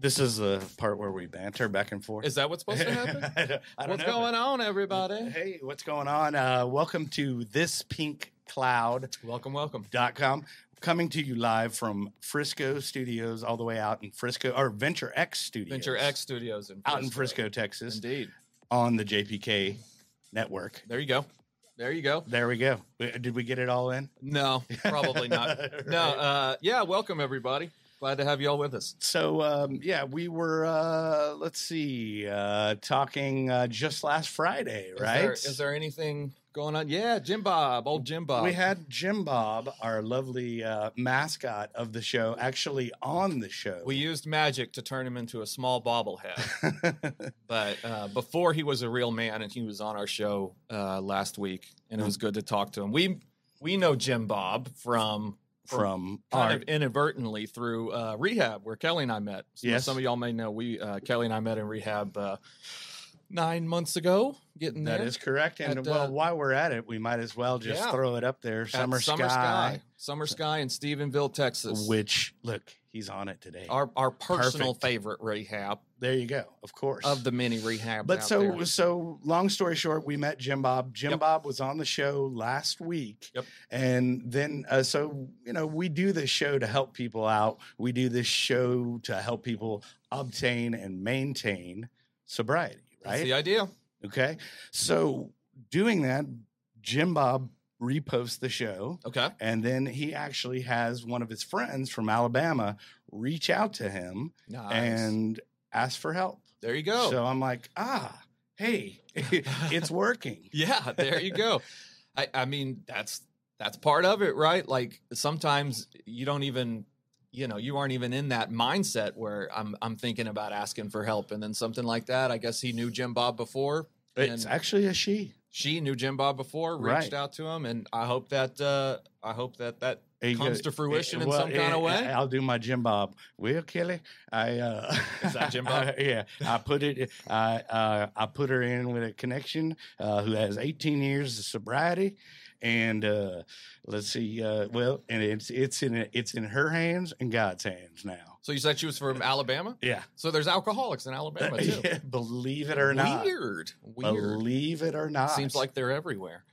This is the part where we banter back and forth. Is that what's supposed to happen? I don't, I don't What's know, going on, everybody? Hey, what's going on? Uh, welcome to this pink cloud.com. Welcome, welcome. com Coming to you live from Frisco Studios, all the way out in Frisco, or Venture X Studios. Venture X Studios in Out in Frisco, Texas, Indeed. on the JPK network. There you go. There you go. There we go. Did we get it all in? No, probably not. No, uh, yeah, welcome everybody. Glad to have you all with us. So um, yeah, we were uh, let's see, uh, talking uh, just last Friday, Is right? there- Is there anything going on? Yeah, Jim Bob, old Jim Bob. we had Jim Bob, our lovely uh, mascot of the show, actually on the show. we used magic to turn him into a small bobblehead. but uh, before he was a real man, and he was on our show uh, last week, and it was good to talk to him. We we know Jim Bob from from kind our of inadvertently through uh, rehab where Kelly and I met. So Yes. some of y'all may know we uh, Kelly and I met in rehab uh, nine months ago. Getting that is correct. And At, well, uh, while we're at it, we might as well just Yeah. throw it up there. Summer, Summer Sky, Summer Sky in Stephenville, Texas. which look, he's on it today. our our personal Perfect. favorite rehab there you go. Of course. of the many rehabs. But so there. so long story short, we met Jim Bob. Jim Yep. Bob was on the show last week. Yep. And then uh, so you know, we do this show to help people out. We do this show to help people obtain and maintain sobriety, That's right? the idea. Okay. So doing that, Jim Bob reposts the show. Okay. And then he actually has one of his friends from Alabama reach out to him Nice. and ask for help. there you go. So I'm like, ah, hey, it's working. Yeah, there you go. I, I mean, that's that's part of it, right? Like sometimes you don't even, you know, you aren't even in that mindset where I'm I'm thinking about asking for help, and then something like that. I guess he knew Jim Bob before. It's actually a she. She knew Jim Bob before, reached Right. out to him, and I hope that uh, I hope that that He comes to fruition in well, some kind of way. I'll do my Jim Bob. Will Kelly, I uh, Is that Jim Bob? yeah, I put it. I uh, I put her in with a connection uh, who has 18 years of sobriety, and uh, let's see. Uh, well, and it's it's in it's in her hands and God's hands now. So you said she was from Alabama. Yeah, So there's alcoholics in Alabama too. Yeah, believe it or not. Weird, weird. Believe it or not. Seems like they're everywhere.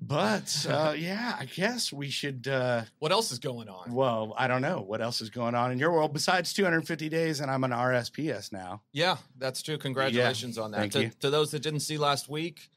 But uh, yeah, I guess we should. Uh, What else is going on? well, I don't know what else is going on in your world besides 250 days, and I'm an RSPS now. Yeah, that's true. Congratulations on that. to, to those that didn't see last week,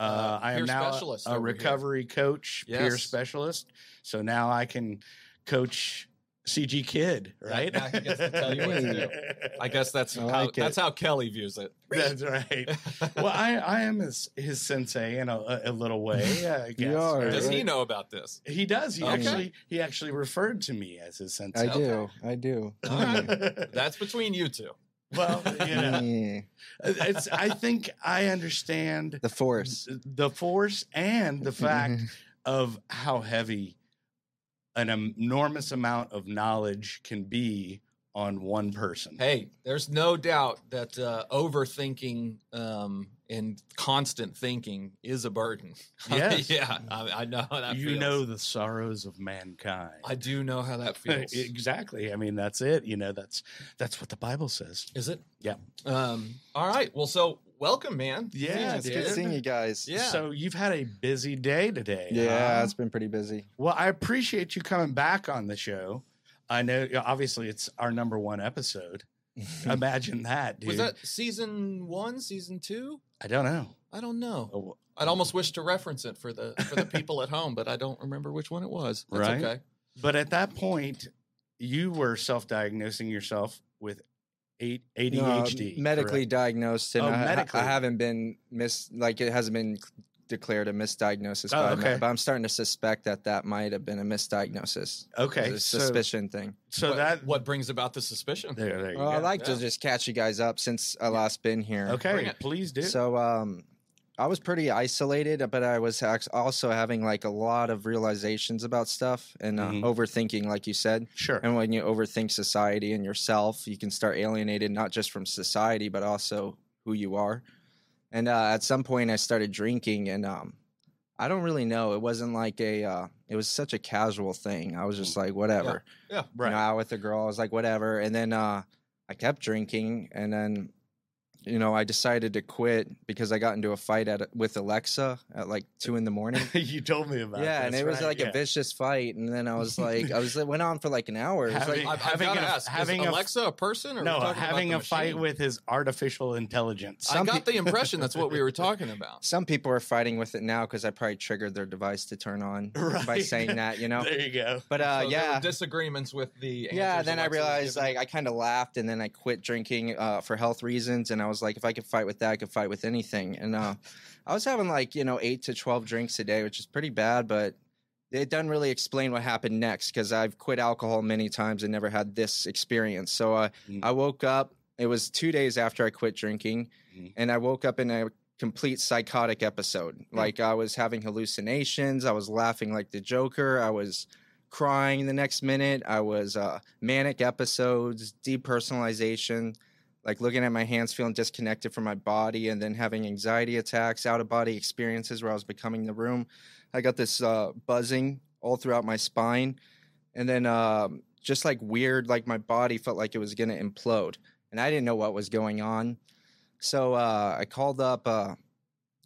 Uh, Uh, I am now specialist a, over here. recovery coach, peer specialist. So now I can coach CG Kid, right? now he gets to tell you what to do. I guess that's I how it. that's how Kelly views it. That's right. well, I, I am his, his sensei in a, a little way. I guess, are, right? Does he know about this? He does. He Okay. actually he actually referred to me as his sensei. I do. I do. That's between you two. well, you know, Yeah. it's. I think I understand The force. the force and the fact of how heavy an enormous amount of knowledge can be on one person. Hey, there's no doubt that uh, overthinking um, and constant thinking is a burden. Yes. yeah, I, I know how that you feels. know the sorrows of mankind. I do know how that feels. exactly. I mean, that's it. You know, that's that's what the Bible says. Is it? Yeah. Um, all right. Well, so welcome, man. Yeah, It's dude. good seeing you guys. Yeah. So you've had a busy day today. Yeah, huh? it's been pretty busy. Well, I appreciate you coming back on the show. I know, obviously, it's our number one episode. Imagine that, dude. Was that season one, season two? I don't know. I don't know. Oh, I'd almost wish to reference it for the for the people at home, but I don't remember which one it was. That's Right. okay. But at that point, you were self-diagnosing yourself with eight No, ADHD. medically correct? diagnosed, and Oh, I, medically. I haven't been mis like it hasn't been declared a misdiagnosis. Oh, okay. me, but I'm starting to suspect that that might have been a misdiagnosis. Okay, It's a so, suspicion thing. so what, that what brings about the suspicion? there, there you Well, go. I like Yeah. to just catch you guys up since I last been here. Okay, please do. So, um, I was pretty isolated, but I was also having like a lot of realizations about stuff and uh, Mhm. overthinking, like you said. sure. And when you overthink society and yourself, you can start alienated not just from society, but also who you are. And uh, at some point, I started drinking, and um, I don't really know. It wasn't like a. Uh, it was such a casual thing. I was just like, whatever. Yeah. You Right. know, out with the girl, I was like, whatever. And then uh, I kept drinking, and then you know I decided to quit because I got into a fight at with Alexa at like two in the morning. you told me about. yeah, and this, it was right, like yeah. a vicious fight, and then I was like, I was it went on for like an hour. It was Having- like, I've, I've got to a- ask: having is a- Alexa a person or No, having the a fight with his artificial intelligence. I got pe- the impression that's what we were talking about. some people are fighting with it now because I probably triggered their device to turn on by saying that, you know. There you go. But uh, So there were yeah, disagreements with the yeah. answers Then I Alexa was realized giving like I kind of laughed, and then I quit drinking uh, for health reasons. And I was like, if I could fight with that, I could fight with anything. And uh, I was having like you know eight to twelve drinks a day, which is pretty bad, but. It doesn't really explain what happened next because I've quit alcohol many times and never had this experience. So uh, Mm. I woke up. It was two days after I quit drinking, Mhm. and I woke up in a complete psychotic episode. Like I was having hallucinations. I was laughing like the Joker. I was crying the next minute. I was uh, manic episodes, depersonalization, like looking at my hands, feeling disconnected from my body, and then having anxiety attacks, out of body experiences where I was becoming the room. I got this uh, buzzing all throughout my spine, and then um, just like weird, like my body felt like it was gonna implode, and I didn't know what was going on. So uh, I called up uh,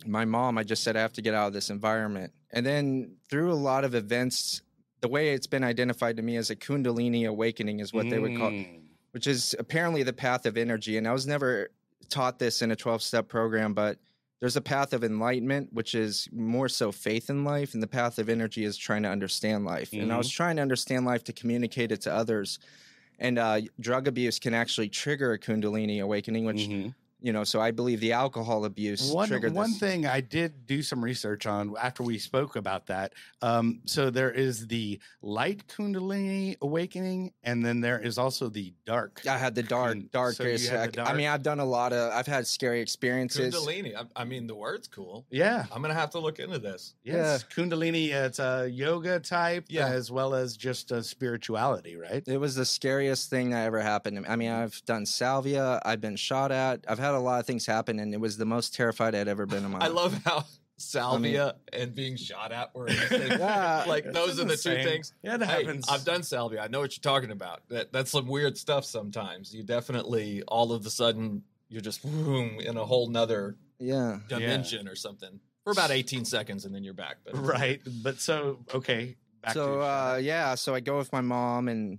my mom. I just said I have to get out of this environment, and then through a lot of events, the way it's been identified to me as a Kundalini awakening is what they would call, Mm. Which is apparently the path of energy. And I was never taught this in a twelve step program, but there's a path of enlightenment, which is more so faith in life, and the path of energy is trying to understand life. And I was trying to understand life to communicate it to others. And uh, drug abuse can actually trigger a Kundalini awakening, which Mhm. You know. So I believe the alcohol abuse One triggered one this. thing I did do some research on after we spoke about that. Um, so there is the light Kundalini awakening, and then there is also the dark. I had the dark, Kun- dark. so you had the I mean, I've done a lot of. I've had scary experiences. Kundalini. I, I mean, the word's cool. Yeah. I'm gonna have to look into this. Yes, Kundalini. uh, It's a yoga type, Yeah. as well as just a spirituality, right? It was the scariest thing that ever happened to me. I mean, I've done salvia. I've been shot at. I've had a lot of things happen, and it was the most terrified I'd ever been in my life. I life. love how salvia and being shot at were in the same- Yeah. like those are the two things. Yeah, that Hey, happens. I've done salvia. I know what you're talking about. That that's some weird stuff sometimes. You definitely all of a sudden you're just boom in a whole nother Yeah. dimension or something for about 18 seconds and then you're back. But right, but so okay. Back so your uh, yeah, so I go with my mom, and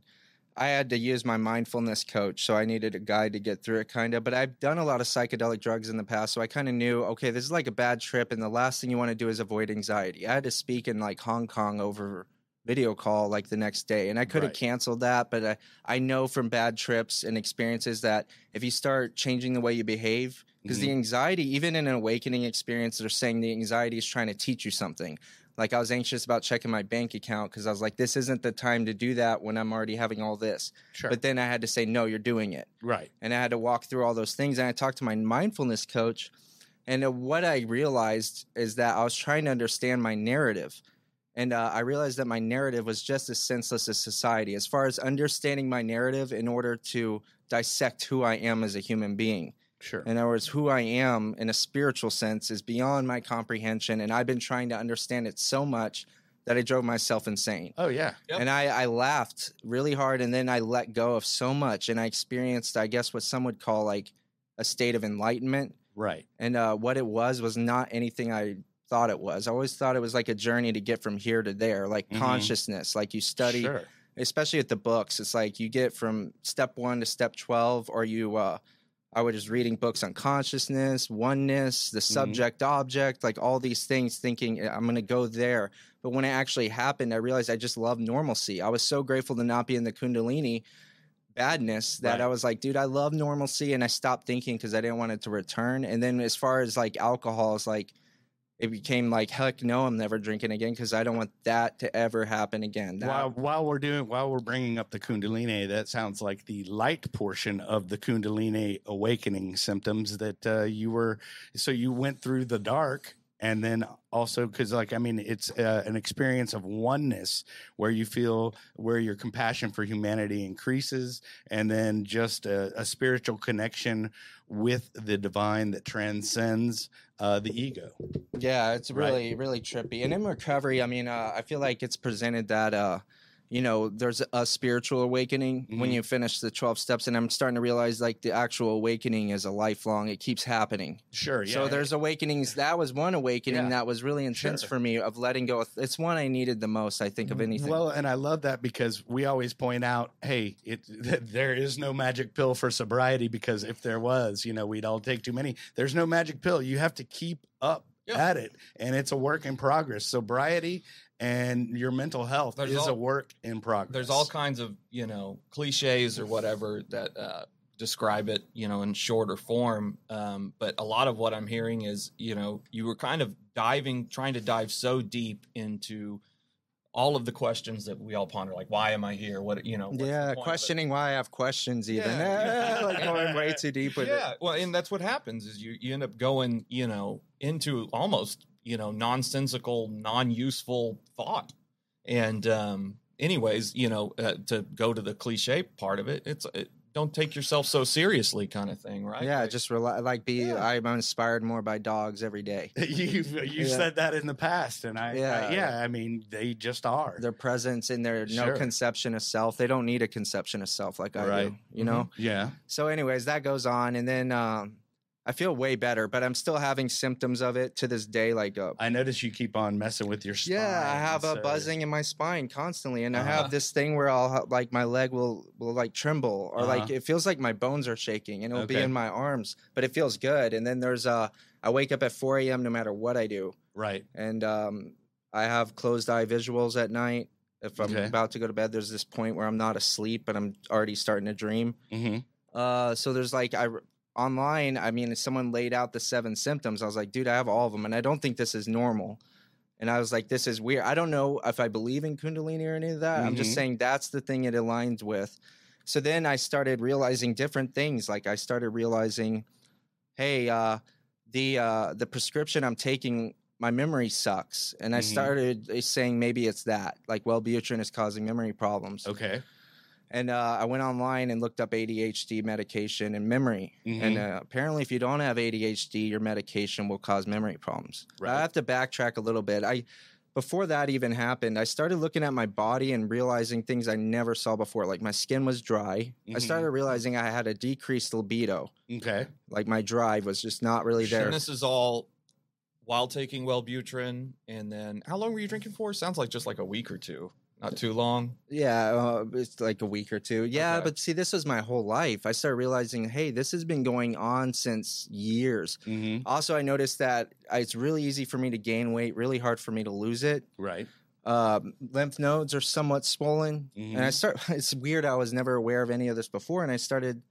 I had to use my mindfulness coach. So I needed a guide to get through it, kind of. But I've done a lot of psychedelic drugs in the past, so I kind of knew, okay, this is like a bad trip, and the last thing you want to do is avoid anxiety. I had to speak in like Hong Kong over video call like the next day, and I could have Right. canceled that, but I I know from bad trips and experiences that if you start changing the way you behave. Because the mm-hmm. anxiety, even in an awakening experience, they're saying the anxiety is trying to teach you something. Like I was anxious about checking my bank account because I was like, this isn't the time to do that when I'm already having all this. sure, But then I had to say, no, you're doing it. right. And I had to walk through all those things. And I talked to my mindfulness coach. And uh, what I realized is that I was trying to understand my narrative. And uh, I realized that my narrative was just as senseless as society, as far as understanding my narrative in order to dissect who I am as a human being. Sure. In other words, who I am in a spiritual sense is beyond my comprehension. And I've been trying to understand it so much that I drove myself insane. oh yeah. Yep. And I, I laughed really hard and then I let go of so much. And I experienced, I guess, what some would call like a state of enlightenment. Right. And uh, what it was was not anything I thought it was. I always thought it was like a journey to get from here to there, like Mhm. consciousness, like you study Sure. especially at the books it's like you get from step one to step 12 or you uh i was just reading books on consciousness oneness the mm-hmm. subject object like all these things thinking i'm going to go there. But when it actually happened i realized i just love normalcy. I was so grateful to not be in the kundalini badness that Right. i was like dude i love normalcy and i stopped thinking because i didn't want it to return. And then as far as like alcohol is like it became like heck no i'm never drinking again because i don't want that to ever happen again That- While while we're doing while we're bringing up the Kundalini, that sounds like the light portion of the Kundalini awakening symptoms that uh, you were. So you went through the dark, and then also because, like, I mean, it's uh, an experience of oneness where you feel where your compassion for humanity increases, and then just a, a spiritual connection with the divine that transcends uh, the ego. Yeah, it's Right. really, really trippy. And in recovery, I mean, uh, I feel like it's presented that uh, you know, there's a spiritual awakening when Mhm. you finish the 12 steps. And I'm starting to realize like the actual awakening is a lifelong, it keeps happening. Sure. Yeah. So there's awakenings. That was one awakening Yeah. that was really intense Sure. for me of letting go. It's one I needed the most, I think, of anything. Well, and I love that because we always point out, hey, it there is no magic pill for sobriety because if there was, you know, we'd all take too many. There's no magic pill. You have to keep up Yeah. at it, and it's a work in progress. Sobriety and your mental health There's is all- a work in progress. there's all kinds of you know cliches or whatever that uh, describe it you know in shorter form um, but a lot of what i'm hearing is you know you were kind of diving trying to dive so deep into all of the questions that we all ponder like why am i here what you know yeah, point of it? questioning why I have questions, even. Yeah. like going way too deep with yeah it. well and that's what happens is you you end up going you know into almost you know nonsensical non-useful thought and um anyways you know uh, to go to the cliche part of it it's it, don't take yourself so seriously kind of thing right Yeah, Like, just rely, like be. Yeah. I'm inspired more by dogs every day. you you Yeah. said that in the past, and I yeah Yeah. yeah I mean they just are. Their presence and their no conception of self. They don't need a conception of self like I Right. do. You know. yeah. So, anyways, that goes on, and then um, I feel way better, but I'm still having symptoms of it to this day. Like, uh, I notice you keep on messing with your spine. yeah, I have a so- buzzing in my spine constantly, and I Uh-huh. have this thing where I'll like my leg will will like tremble, or like Uh-huh. it feels like my bones are shaking, and it'll be in my arms, but it feels good. And then there's uh, I wake up at 4 a.m. no matter what I do, Right. and um, I have closed eye visuals at night. If I'm Okay. about to go to bed, there's this point where I'm not asleep, but I'm already starting to dream. hmm Uh, so there's like I online. I mean, someone laid out the seven symptoms. I was like, dude, I have all of them, and I don't think this is normal. And I was like, this is weird. I don't know if I believe in Kundalini or any of that. I'm just Mhm. saying that's the thing it aligns with. So then I started realizing different things. Like I started realizing, hey, uh, the uh, the prescription I'm taking, my memory sucks, and I Mhm. started uh, saying maybe it's that. Like, Wellbutrin is causing memory problems. Okay. And uh, I went online and looked up ADHD medication and memory. And Mhm. uh, apparently, if you don't have ADHD, your medication will cause memory problems. Right. I have to backtrack a little bit. I before that even happened, I started looking at my body and realizing things I never saw before. Like my skin was dry. I Mhm. started realizing I had a decreased libido. Okay. Like my drive was just not really there. and this is all while taking Wellbutrin, and then how long were you drinking for? Sounds like just like a week or two, not too long. Yeah, uh, it's like a week or two. Yeah, Okay. but see, this was my whole life. I started realizing, hey, this has been going on since years. hmm Also, I noticed that it's really easy for me to gain weight, really hard for me to lose it. Right. Um, lymph nodes are somewhat swollen, and I Mhm. start. It's weird. I was never aware of any of this before, and I started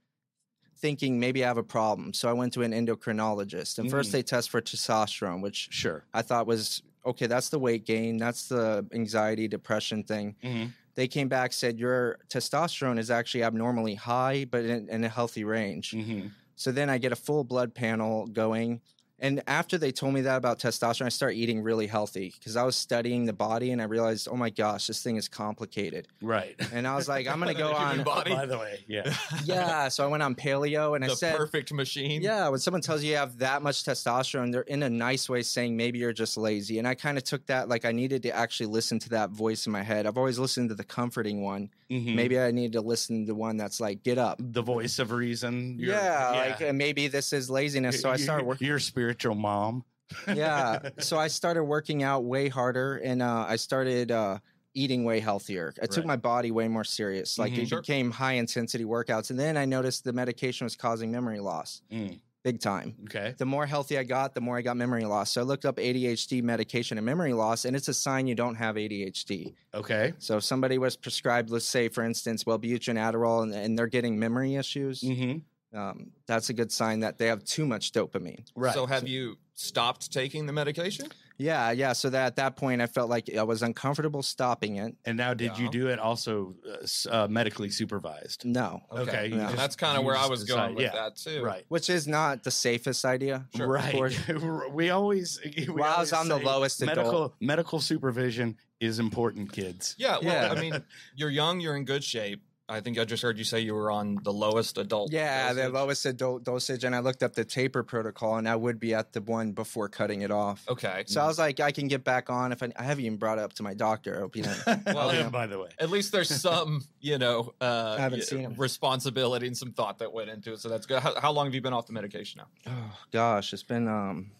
thinking maybe I have a problem. So I went to an endocrinologist, and first Mm. they test for testosterone, which Sure. I thought was okay. That's the weight gain. That's the anxiety, depression thing. hmm They came back said your testosterone is actually abnormally high, but in, in a healthy range. hmm So then I get a full blood panel going. And after they told me that about testosterone, I started eating really healthy because I was studying the body and I realized, oh my gosh, this thing is complicated. Right. And I was like, I'm going to go The human on. body. By the way, yeah. Yeah. So I went on paleo and I said, perfect machine. yeah, when someone tells you you have that much testosterone, they're in a nice way saying maybe you're just lazy. And I kind of took that like I needed to actually listen to that voice in my head. I've always listened to the comforting one. Mhm. Maybe I need to listen to one that's like, get up. the voice of reason. Your- Yeah, like maybe this is laziness. So I started working. Your spiritual mom. yeah. So I started working out way harder and uh, I started uh, eating way healthier. I took my body way more serious. Like Mhm. it Sure. became high intensity workouts. And then I noticed the medication was causing memory loss Mm, big time. okay. The more healthy I got, the more I got memory loss. So I looked up ADHD medication and memory loss, and it's a sign you don't have ADHD. Okay. So if somebody was prescribed, let's say, for instance, Wellbutrin, Adderall, and, and they're getting memory issues, hmm um, that's a good sign that they have too much dopamine. Right. So have you stopped taking the medication? Yeah, yeah. So that at that point, I felt like I was uncomfortable stopping it. and now, did you do it also uh, uh, medically supervised? No, Okay, you Yeah. just- that's kind of where I was decide- going with yeah, that too. Right. which is not the safest idea. Sure. Right. we always. We Well, I was on the say lowest adult. medical medical supervision is important, kids. Yeah, well, Yeah. I mean, you're young, you're in good shape. I think I just heard you say you were on the lowest adult. Yeah, the dosage. lowest adult dosage, and I looked up the taper protocol, and I would be at the one before cutting it off. Okay. So I was like, I can get back on if I, I haven't even brought it up to my doctor. I hope you know. Well, yeah, yeah. by the way. At least there's some, you know, uh, I haven't seen seen 'em. responsibility and some thought that went into it. So that's good. How, how long have you been off the medication now? Oh gosh, it's been um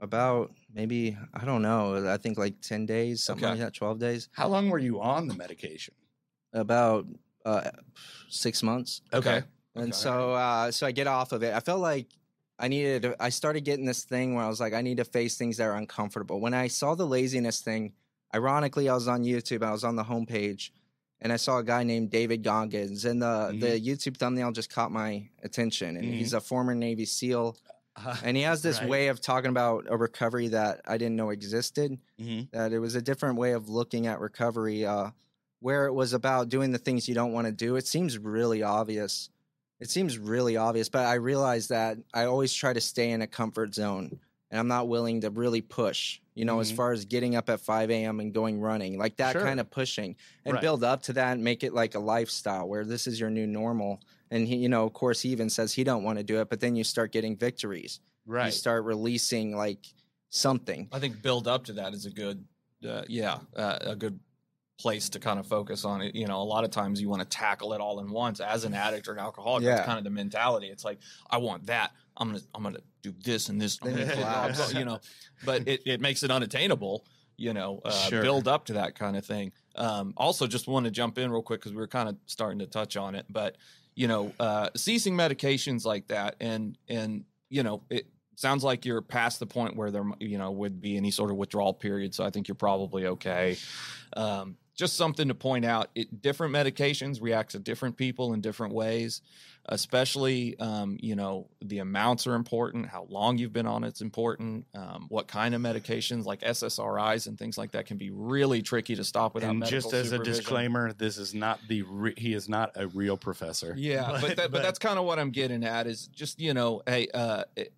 about maybe I don't know. I think like ten days, something Okay. like that, twelve days. How long were you on the medication? About uh six months. Okay. And Okay. so uh so I get off of it. I felt like I needed to, I started getting this thing where I was like, I need to face things that are uncomfortable. When I saw the laziness thing, ironically I was on YouTube, I was on the homepage and I saw a guy named David Goggins and the the YouTube thumbnail just caught my attention. And he's a former Navy SEAL. And he has this Right. way of talking about a recovery that I didn't know existed hmm that it was a different way of looking at recovery uh, where it was about doing the things you don't want to do it seems really obvious it seems really obvious but i realized that i always try to stay in a comfort zone and i'm not willing to really push you know as Mhm. far as getting up at 5 a.m and going running like that Sure. kind of pushing and Right. build up to that and make it like a lifestyle where this is your new normal and he you know of course he even says he don't want to do it but then you start getting victories Right. you start releasing like something I think build up to that is a good, uh, yeah, uh, a good place to kind of focus on it. You know, a lot of times you want to tackle it all in once as an addict or an alcoholic. Yeah. That's kind of the mentality. It's like, I want that. I'm gonna, I'm gonna do this and this. You know, but it, it makes it unattainable. You know, uh, Sure. build up to that kind of thing. Um, also, just want to jump in real quick because we were kind of starting to touch on it, but you know, uh, ceasing medications like that, and and you know, it sounds like you're past the point where there you know would be any sort of withdrawal period so i think you're probably okay um, just something to point out it, different medications react to different people in different ways especially um, you know the amounts are important how long you've been on it's important um, what kind of medications like ssris and things like that can be really tricky to stop without and just as a disclaimer, this is not the re- he is not a real professor. Yeah, but that, but, that's kind of what I'm getting at is just you know, hey, uh, it-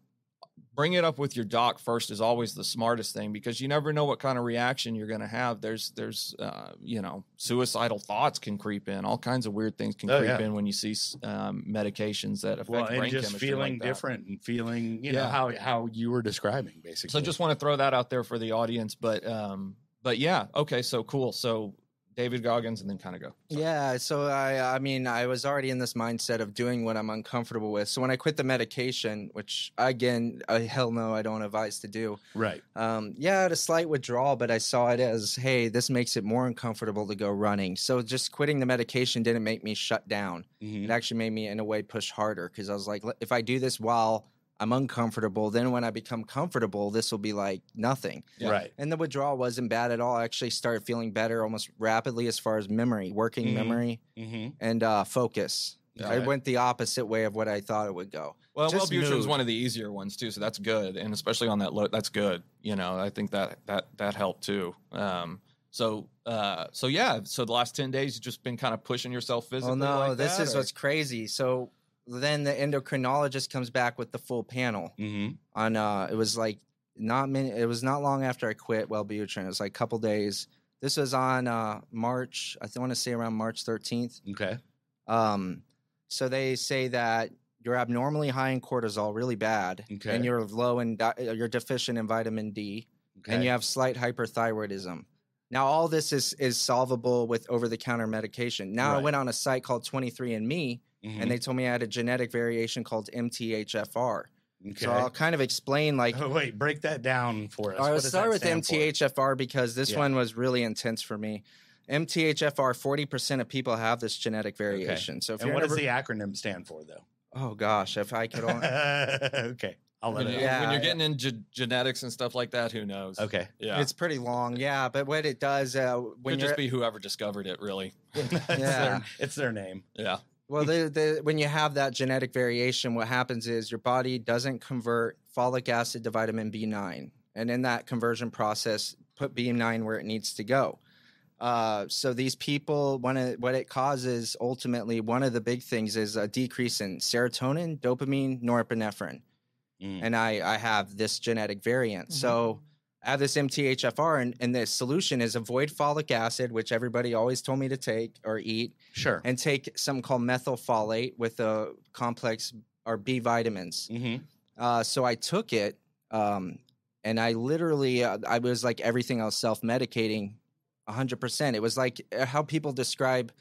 bring it up with your doc first is always the smartest thing because you never know what kind of reaction you're going to have. There's there's uh, you know suicidal thoughts can creep in, all kinds of weird things can Oh, creep yeah. in when you see um, medications that affect well, and brain just chemistry feeling like different and feeling you know how how you were describing basically. So just want to throw that out there for the audience, but um, but yeah, okay, so cool. So David Goggins, and then kind of go. Yeah, so I I mean I was already in this mindset of doing what I'm uncomfortable with. So when I quit the medication, which again, I, hell no, I don't advise to do. right. Um, yeah, I had a slight withdrawal, but I saw it as, hey, this makes it more uncomfortable to go running. So just quitting the medication didn't make me shut down. Mhm. It actually made me, in a way, push harder because I was like, if I do this while I'm uncomfortable, then when I become comfortable, this will be like nothing. Yeah. Right. And the withdrawal wasn't bad at all. I actually started feeling better almost rapidly as far as memory, working Mhm. memory, hmm and uh, focus. I went the opposite way of what I thought it would go. Well, Just Wellbutrin's mood. one of the easier ones too, so that's good, and especially on that low, that's good. You know, I think that that that helped too. Um, so uh, so yeah, so the last ten days you've just been kind of pushing yourself physically. Oh no, like this that, is or- what's crazy. So then the endocrinologist comes back with the full panel hmm on uh it was like not many it was not long after I quit Wellbutrin. It was like a couple days. This was on uh March, I want to say around March 13th. Okay. Um so they say that you're abnormally high in cortisol, really bad, Okay. and you're low in di- uh, you're deficient in vitamin D, Okay. and you have slight hyperthyroidism. Now all this is is solvable with over the counter medication. Now I went on a site called 23andMe Mhm. and they told me I had a genetic variation called MTHFR. okay. So I'll kind of explain like oh, wait, break that down for us. I'll start with stand for? MTHFR because this Yeah. one was really intense for me. MTHFR, 40% of people have this genetic variation. So if And what in does re- the acronym stand for, though? Oh gosh, if I could only okay. I'll let when, it. you, Yeah, when you're yeah. getting into genetics and stuff like that, who knows? Okay. yeah, It's pretty long. Yeah, but what it does uh when could just be whoever discovered it, really. it's, Yeah. their, it's their name. Yeah, Well, the, the, when you have that genetic variation, what happens is your body doesn't convert folic acid to vitamin B9. And in that conversion process, put B9 where it needs to go. Uh, so these people, one of, what it causes ultimately, one of the big things is a decrease in serotonin, dopamine, norepinephrine. Mm. And I, I have this genetic variant. So I have this MTHFR, and, and the solution is avoid folic acid, which everybody always told me to take or eat, Sure. and take something called methylfolate with a complex or B vitamins. Mm-hmm. Uh, so I took it, um, and I literally, uh, I was like everything else, self medicating, hundred percent. It was like uh, how people describe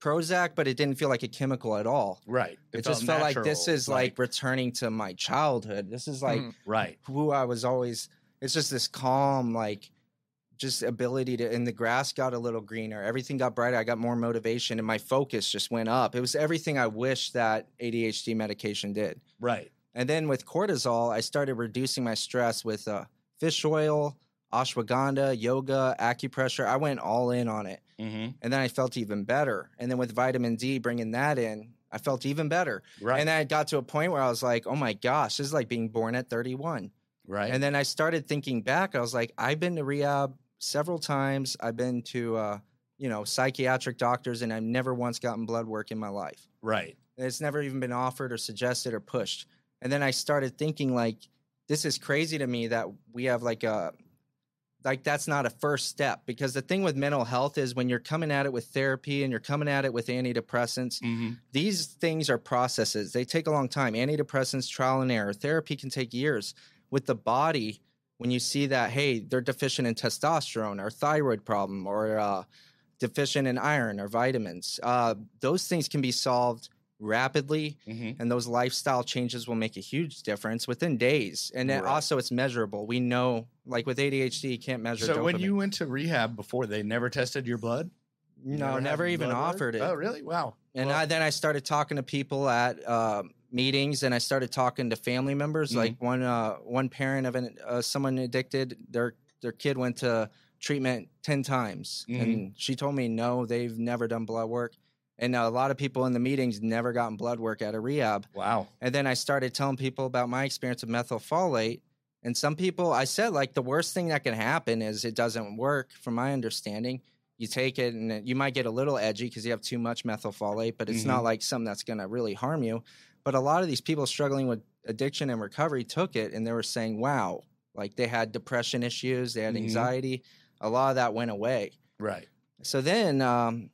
Prozac, but it didn't feel like a chemical at all. Right. It, just felt like this is like returning to my childhood. This is like Mhm. right. who I was always. It's just this calm, like just ability to. And the grass got a little greener. Everything got brighter. I got more motivation, and my focus just went up. It was everything I wish that ADHD medication did. Right. And then with cortisol, I started reducing my stress with uh, fish oil, ashwagandha, yoga, acupressure. I went all in on it. Mm-hmm. And then I felt even better. And then with vitamin D, bringing that in, I felt even better. Right. And then I got to a point where I was like, oh my gosh, this is like being born at 31. Right. And then I started thinking back. I was like, I've been to rehab several times. I've been to, uh, you know, psychiatric doctors, and I've never once gotten blood work in my life. right. And it's never even been offered or suggested or pushed. And then I started thinking like this is crazy to me that we have like a like that's not a first step because the thing with mental health is when you're coming at it with therapy and you're coming at it with antidepressants Mm-hmm. these things are processes they take a long time antidepressants trial and error therapy can take years with the body when you see that hey they're deficient in testosterone or thyroid problem or uh, deficient in iron or vitamins uh, those things can be solved rapidly Mm-hmm. and those lifestyle changes will make a huge difference within days and then Right. also it's measurable we know like with adhd you can't measure So when you went to rehab before, they never tested your blood. You no had never even blood offered it Oh, really? Wow. And Well- I, then I started talking to people at uh, meetings, and I started talking to family members. Mhm. Like one uh, one parent of an, uh, someone addicted, their their kid went to treatment ten times, Mhm. and she told me no, they've never done blood work. And a lot of people in the meetings never gotten blood work at a rehab. Wow. And then I started telling people about my experience with methylfolate. And some people, I said, like, the worst thing that can happen is it doesn't work, from my understanding. You take it and you might get a little edgy because you have too much methylfolate, but it's not like something that's going to really harm you. But a lot of these people struggling with addiction and recovery took it and they were saying, wow, like they had depression issues, they had Mhm. anxiety. A lot of that went away. Right. So then um,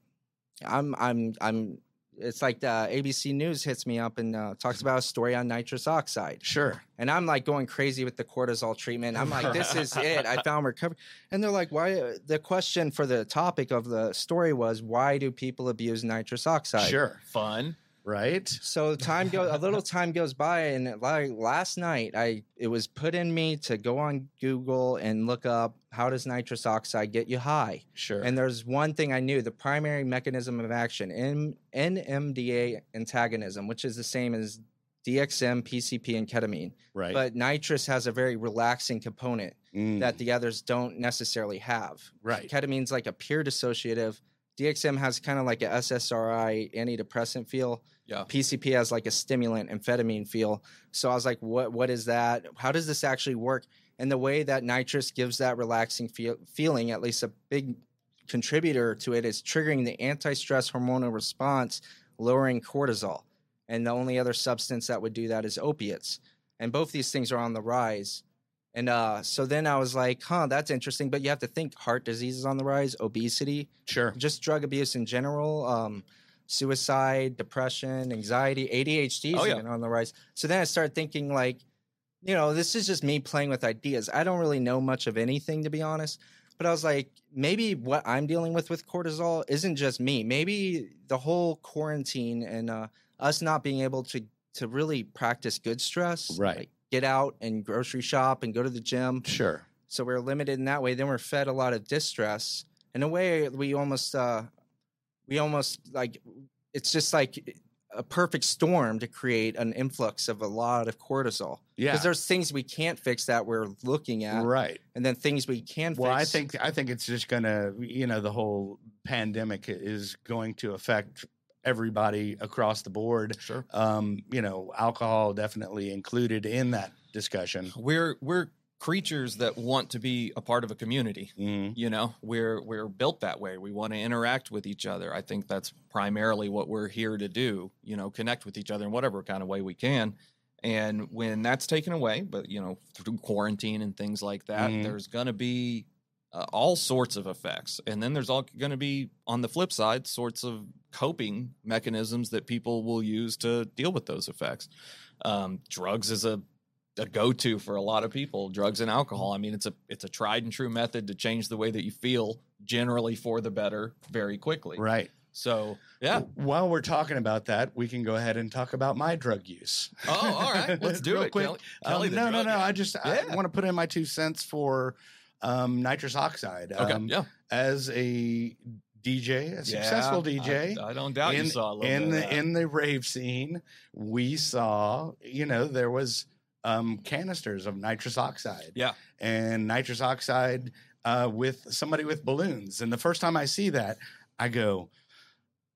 I'm I'm I'm it's like the ABC News hits me up and uh, talks about a story on nitrous oxide, Sure. and I'm like going crazy with the cortisol treatment. I'm like, this is it. I found recovery, and they're like, why? The question for the topic of the story was, why do people abuse nitrous oxide? Sure. Fun. Right. So time go a little time goes by, and like last night, I it was put in me to go on Google and look up how does nitrous oxide get you high. Sure. And there's one thing I knew the primary mechanism of action, N- NMDA antagonism, which is the same as DXM, PCP, and ketamine. right. But nitrous has a very relaxing component Mm, that the others don't necessarily have. right. Ketamine's like a pure dissociative. DXM has kind of like a SSRI antidepressant feel. Yeah. PCP has like a stimulant amphetamine feel. So I was like, what what is that? How does this actually work? And the way that nitrous gives that relaxing feel, feeling, at least a big contributor to it, is triggering the anti-stress hormonal response, lowering cortisol. And the only other substance that would do that is opiates. And both these things are on the rise. And uh, so then I was like, huh, that's interesting. But you have to think heart disease is on the rise, obesity, Sure. just drug abuse in general, um, suicide, depression, anxiety, ADHD is Oh, yeah. on the rise. So then I started thinking, like, you know, this is just me playing with ideas. I don't really know much of anything, to be honest. But I was like, maybe what I'm dealing with with cortisol isn't just me. Maybe the whole quarantine and uh, us not being able to to really practice good stress, Right. like get out and grocery shop and go to the gym, Sure. so we're limited in that way. Then we're fed a lot of distress. In a way, we almost, uh, we almost like, it's just like a perfect storm to create an influx of a lot of cortisol. Yeah. Because there's things we can't fix that we're looking at, Right. and then things we can Well, I think I think it's just gonna, you know, the whole pandemic is going to affect everybody across the board. Sure. Um, you know, alcohol definitely included in that discussion. We're we're creatures that want to be a part of a community. Mhm. You know, we're we're built that way. We want to interact with each other. I think that's primarily what we're here to do. You know, connect with each other in whatever kind of way we can. And when that's taken away, but you know, through quarantine and things like that, Mhm. there's going to be uh, all sorts of effects. And then there's all going to be, on the flip side, sorts of coping mechanisms that people will use to deal with those effects. Um, drugs is a a go-to for a lot of people drugs and alcohol i mean it's a it's a tried and true method to change the way that you feel generally for the better very quickly Right. so yeah While we're talking about that, we can go ahead and talk about my drug use. oh all right let's do Real it quick. Kelly, Um, Kelly the no, no, no. guy. I just Yeah. I want to put in my two cents for um, nitrous oxide. okay Um, yeah As a DJ, a successful Yeah, DJ. I, I don't doubt in, you saw a little in bit the that. in the rave scene, we saw, you know, there was um, canisters of nitrous oxide. Yeah. and nitrous oxide uh, with somebody with balloons. And the first time I see that, I go,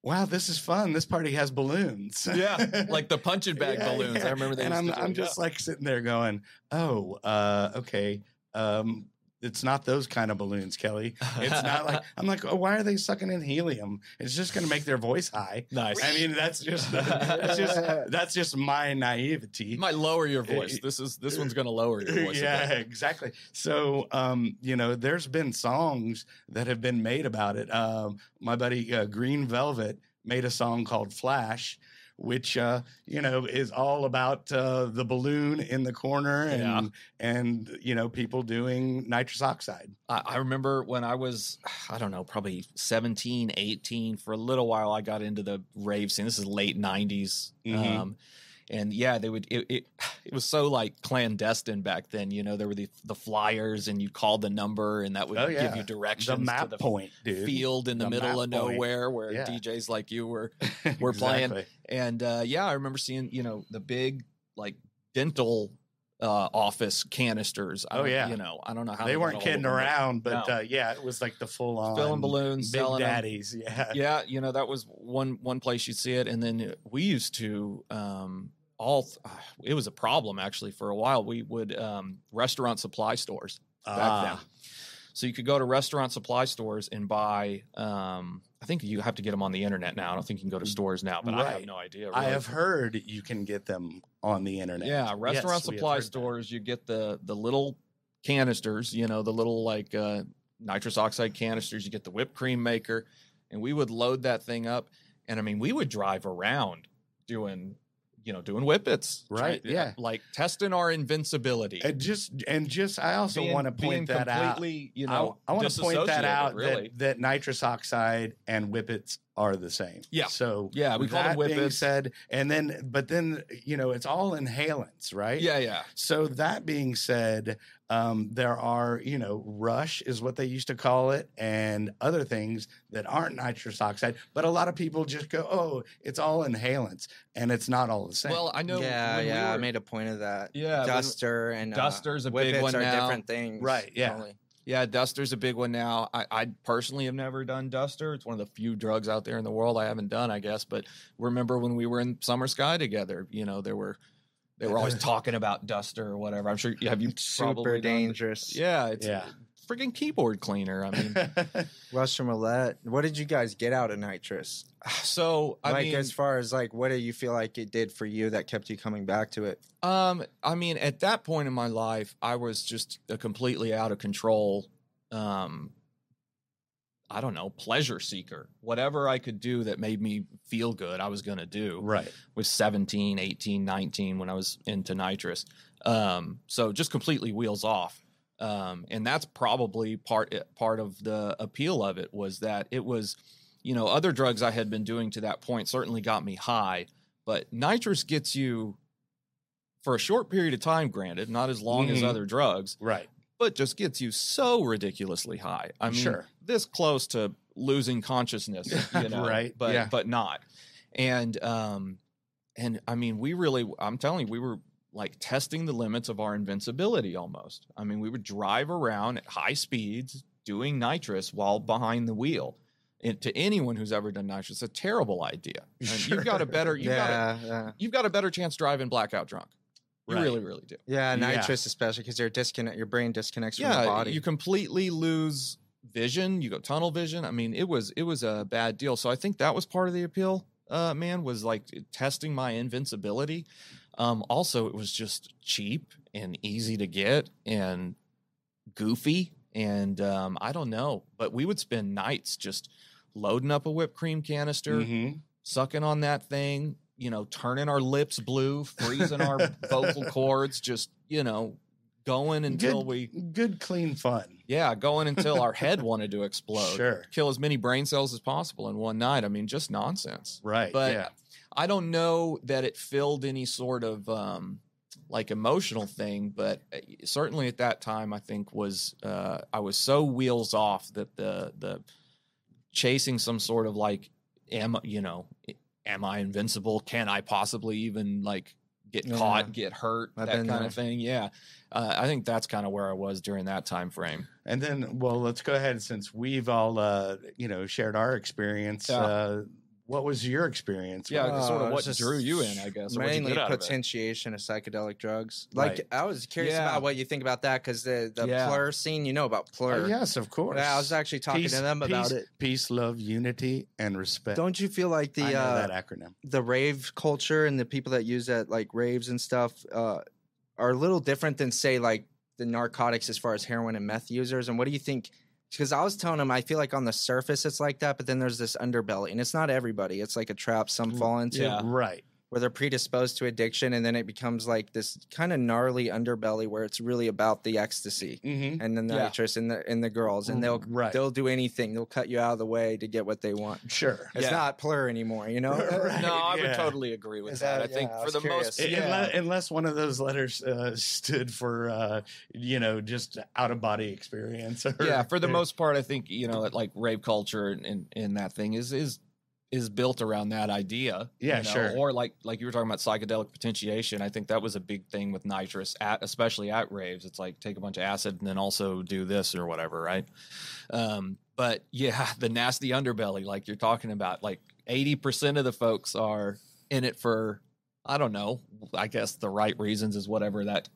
"Wow, this is fun! This party has balloons." yeah like the punching bag Yeah, balloons yeah. i remember they and I'm I'm just like sitting there going, "Oh, uh, okay." Um, it's not those kind of balloons, Kelly. It's not like I'm like, oh, why are they sucking in helium? It's just going to make their voice high. nice I mean, that's just that's just that's just my naivety. you might lower your voice this is this one's gonna lower your voice yeah, exactly. So, um, you know, there's been songs that have been made about it. Um, my buddy uh, Green Velvet made a song called Flash, which uh, you know is all about uh, the balloon in the corner and Yeah. and you know people doing nitrous oxide. I, I remember when I was, I don't know, probably 17, 18, for a little while, I got into the rave scene. This is late 90s. Mhm. Um, and yeah, they would, it, it, it was so like clandestine back then. You know, there were the, the flyers and you called the number and that would Oh, give yeah. you The directions map to the point, dude. field in the, The middle of point. nowhere where Yeah. DJs like you were were playing. And uh, yeah, I remember seeing you know the big like dental uh, office canisters. I Oh, yeah. you know I don't know how They got weren't kidding them, around, but No. uh, yeah, it was like the full on filling balloons, big daddies. Yeah, Yeah, you know that was one one place you'd see it, and then we used to um, all. it was a problem actually for a while. We would um, restaurant supply stores back then. Ah, So you could go to restaurant supply stores and buy. Um, I think you have to get them on the internet now. I don't think you can go to stores now, but I have no idea. I have heard you can get them on the internet. Yeah, restaurant have supply heard that. stores. You get the the little canisters. You know, the little like uh, nitrous oxide canisters. You get the whipped cream maker, and we would load that thing up. And I mean, we would drive around doing, you know, doing whippets. Right, yeah. like testing our invincibility. And just and just, I also Being- want to point that out. You know, I, want to point that out Really, that, that nitrous oxide and whippets are the same. Yeah. So Yeah, we call them that being whippets. said, and then but then you know it's all inhalants, right? yeah, yeah. So that being said, um, there are, you know, rush is what they used to call it, and other things that aren't nitrous oxide. But a lot of people just go, "Oh, it's all inhalants," and it's not all the same. Well, I know. yeah, when we yeah. I made a point of that. Yeah, when- Duster and uh, Duster's a big whippets one are now. different things. Right, yeah. totally. Yeah, Duster's a big one now. I, I personally have never done Duster. It's one of the few drugs out there in the world I haven't done, I guess. But remember when we were in Summer Sky together, you know, there were they were always talking about Duster or whatever. I'm sure you have you Super dangerous. Yeah, it's Yeah. A freaking keyboard cleaner. I mean, Russian roulette. What did you guys get out of nitrous? so I like mean, as far as like what do you feel like it did for you that kept you coming back to it? Um, I mean, at that point in my life, I was just a completely out of control. Um, I don't know, pleasure seeker. Whatever I could do that made me feel good, I was going to do. right. Was 17, 18, 19 when I was into nitrous. Um, so just completely wheels off. Um, and that's probably part eh, part of the appeal of it was that it was, you know, other drugs I had been doing to that point certainly got me high, but nitrous gets you for a short period of time, granted, not as long as Mhm. other drugs, Right. but just gets you so ridiculously high. I mean, Sure. this close to losing consciousness, you know, Right, But yeah. but not. And um, and I mean, we really, I'm telling you, we were like testing the limits of our invincibility almost. I mean, we would drive around at high speeds doing nitrous while behind the wheel. And to anyone who's ever done nitrous, it's a terrible idea. And You've got a better, you've got a, yeah, yeah, you've got a better chance driving blackout drunk. You Right. really, really do. yeah. Yeah. Nitrous, especially because your disconnect, your brain disconnects from the body. you completely lose vision. You go tunnel vision. I mean, it was it was a bad deal. So I think that was part of the appeal. Uh, man, was like testing my invincibility. Um, also, it was just cheap and easy to get and goofy. And um, I don't know, but we would spend nights just loading up a whipped cream canister, Mhm. sucking on that thing, you know, turning our lips blue, freezing our vocal cords, just, you know, going until Good- we, Good, clean fun. yeah, going until our head wanted to explode. Sure. Kill as many brain cells as possible in one night. I mean, just nonsense. Right. But yeah. I don't know that it filled any sort of um, like emotional thing, but uh, certainly at that time, I think was uh, I was so wheels off that the the chasing some sort of like am you know am I invincible? Can I possibly even like get Yeah. caught, get hurt, I've that kind there. of thing? Yeah, uh, I think that's kind of where I was during that time frame. And then, well, let's go ahead since we've all, uh, you know, shared our experience. Yeah. Uh, what was your experience? Yeah, Uh, sort of what just drew you in, I guess. or what'd Mainly get out of it? potentiation of psychedelic drugs. Like Right. I was curious Yeah. about what you think about that because the the Yeah. plur scene, you know about Uh, yes, of course. Yeah, I was actually talking Peace- to them about peace- it. Peace, love, unity, and respect. Don't you feel like I the know uh, that acronym. the rave culture and the people that use that like raves and stuff uh, are a little different than say like the narcotics as far as heroin and meth users and what do you think because i was telling them i feel like on the surface it's like that but then there's this underbelly and it's not everybody it's like a trap some Mm, fall into yeah. Right. Where they're predisposed to addiction and then it becomes like this kind of gnarly underbelly where it's really about the ecstasy Mm-hmm. and then the Yeah. nitrous and the and the girls and they'll right. they'll do anything they'll cut you out of the way to get what they want sure. it's Yeah. not plur anymore you know Right. No, I yeah. would totally agree with that. that- I think yeah, I for was the curious. most, Un- yeah, Unless, unless one of those letters uh, stood for, uh, you know, just out of body experience. Or, yeah, for the most part, I think you know, like rave culture and, and, and that thing is is is built around that idea. Yeah, you know, sure. Or like like you were talking about psychedelic potentiation. I think that was a big thing with nitrous, at especially at raves. It's like take a bunch of acid and then also do this or whatever, right? Um, but yeah, the nasty underbelly, like you're talking about, like eighty percent of the folks are in it for. I don't know. I guess the right reasons is whatever that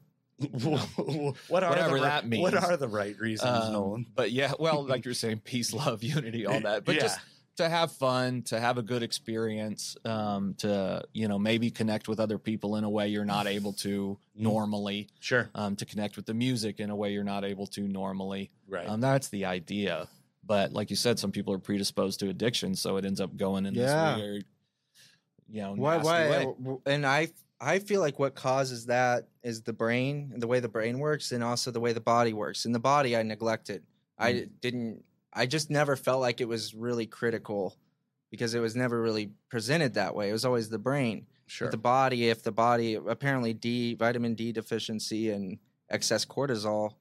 what are Whatever the, that means. What are the right reasons, Um, Nolan? But yeah, well, like you're saying, peace, love, unity, all that. But yeah. just to have fun, to have a good experience, um, to you know maybe connect with other people in a way you're not able to Mhm. normally, sure. um, to connect with the music in a way you're not able to normally. Right. Um, that's the idea. But like you said, some people are predisposed to addiction, so it ends up going in Yeah. this weird, you know, why why and i i feel like what causes that is the brain and the way the brain works and also the way the body works and the body i neglected i Mm. didn't i just never felt like it was really critical because it was never really presented that way it was always the brain sure. But the body if the body apparently d vitamin d deficiency and excess cortisol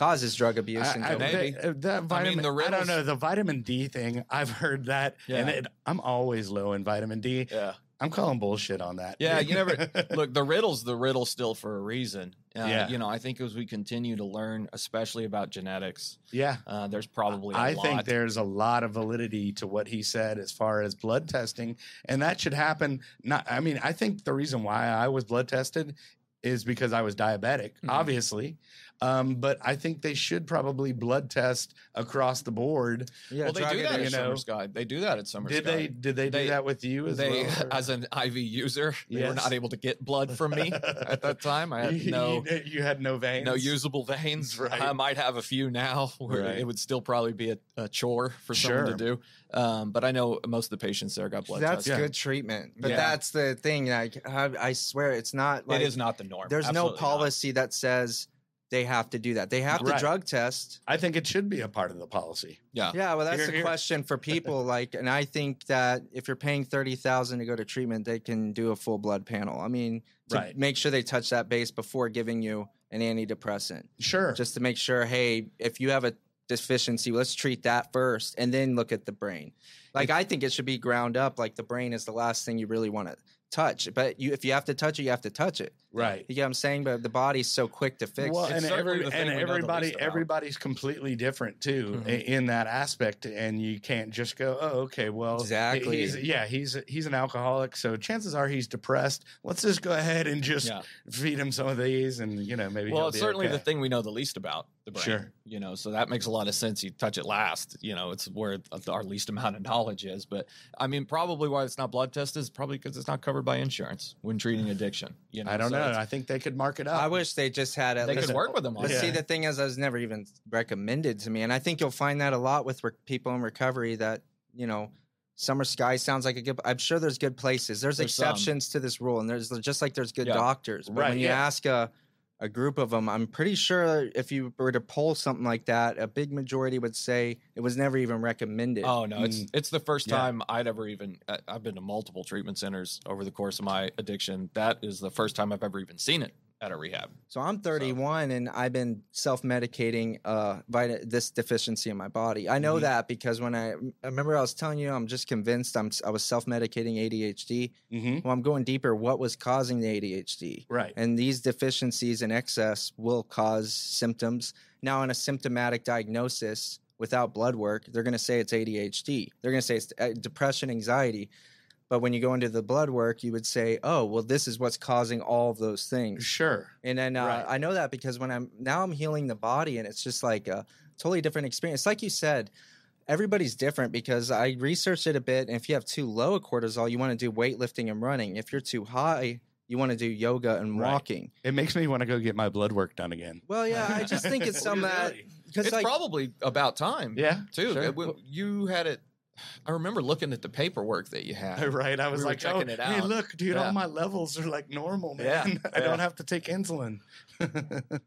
causes drug abuse and I, uh, I, cocaine. Maybe. that, that vitamin, the I don't riddles- know the vitamin D thing. I've heard that, and it, I'm always low in vitamin D. Yeah. I'm calling bullshit on that. Yeah, you never- Look, the riddle's the riddle still for a reason. Uh, Yeah. You know, I think as we continue to learn, especially about genetics, yeah. uh, there's probably a I lot. think there's a lot of validity to what he said as far as blood testing, and that should happen. Not, I mean, I think the reason why I was blood tested is because I was diabetic, Mhm. obviously. Um, but I think they should probably blood test across the board. yeah well, they drug do that addiction. at you. Summer Sky. They do that at Summer did Sky. they? Did they, They- do that with you as they, well? or- as an IV user, they were not able to get blood from me at that time. I had You- no you, you had no veins. no usable veins. Right. I might have a few now. Where Right. It would still probably be a, a chore for someone Sure. to do. Um, but I know most of the patients there got blood that's tests. good treatment but Yeah. that's the thing like I, I swear it's not like it is not the norm. There's Absolutely no not. policy that says they have to do that. They have to drug test. I think it should be a part of the policy. Yeah. Yeah, well, that's Here- the here- question for people. Like, and I think that if you're paying thirty thousand to go to treatment, they can do a full blood panel. I mean, to Right. make sure they touch that base before giving you an antidepressant, Sure. just to make sure. Hey, if you have a deficiency, let's treat that first, and then look at the brain. Like, I think it should be ground up. Like, the brain is the last thing you really want to touch. But you, if you have to touch it, you have to touch it. Right. You get what I'm saying? But the body's so quick to fix. Well. It's and, every, and we know the everybody, everybody's completely different too Mhm. i- in that aspect, and you can't just go, "Oh, okay, well, Exactly. he's, yeah, he's he's an alcoholic, so chances are he's depressed. Let's just go ahead and just Yeah. feed him some of these, and you know, maybe Well, he'll it's be certainly the thing we know the least about the brain. Sure. You know, so that makes a lot of sense. You touch it last. You know, it's where our least amount of knowledge is. But I mean, probably why it's not blood tested is probably because it's not covered by insurance when treating addiction. You know, I don't so know. I think they could mark it up. I wish they just had at They least could work with them on But it. see, the thing is, I was never even recommended to me, and I think you'll find that a lot with re- people in recovery. That you know, Summer Sky sounds like a good. I'm sure there's good places. There's, There's some. exceptions to this rule, and there's just like there's good Yeah. doctors. But Right, when you yeah. ask a a group of them, I'm pretty sure if you were to poll something like that, a big majority would say it was never even recommended. Oh no, it's Mm. it's the first Yeah. time I'd ever even I've been to multiple treatment centers over the course of my addiction. That is the first time I've ever even seen it at a rehab. So I'm 31 and I've been self-medicating uh vita- this deficiency in my body. I know Mhm. that because when I, I remember I was telling you I'm just convinced I'm I was self-medicating ADHD. hmm Well, I'm going deeper. What was causing the ADHD? Right. And these deficiencies in excess will cause symptoms. Now, in a symptomatic diagnosis without blood work, they're going to say it's ADHD. They're going to say it's uh, depression, anxiety. But when you go into the blood work, you would say, "Oh, well, this is what's causing all of those things." Sure. And then uh, Right. I know that because when I'm now I'm healing the body, and it's just like a totally different experience. Like you said, everybody's different because I researched it a bit. And if you have too low a cortisol, you want to do weightlifting and running. If you're too high, you want to do yoga and Right. walking. It makes me want to go get my blood work done again. Well, yeah, I just think it's some that because It's like probably about time. Yeah. too. sure. Uh, You had it. I remember looking at the paperwork that you had. Right. I was We were like, oh, checking it hey, look, dude, Yeah. all my levels are like normal, man. Yeah, I yeah. don't have to take insulin.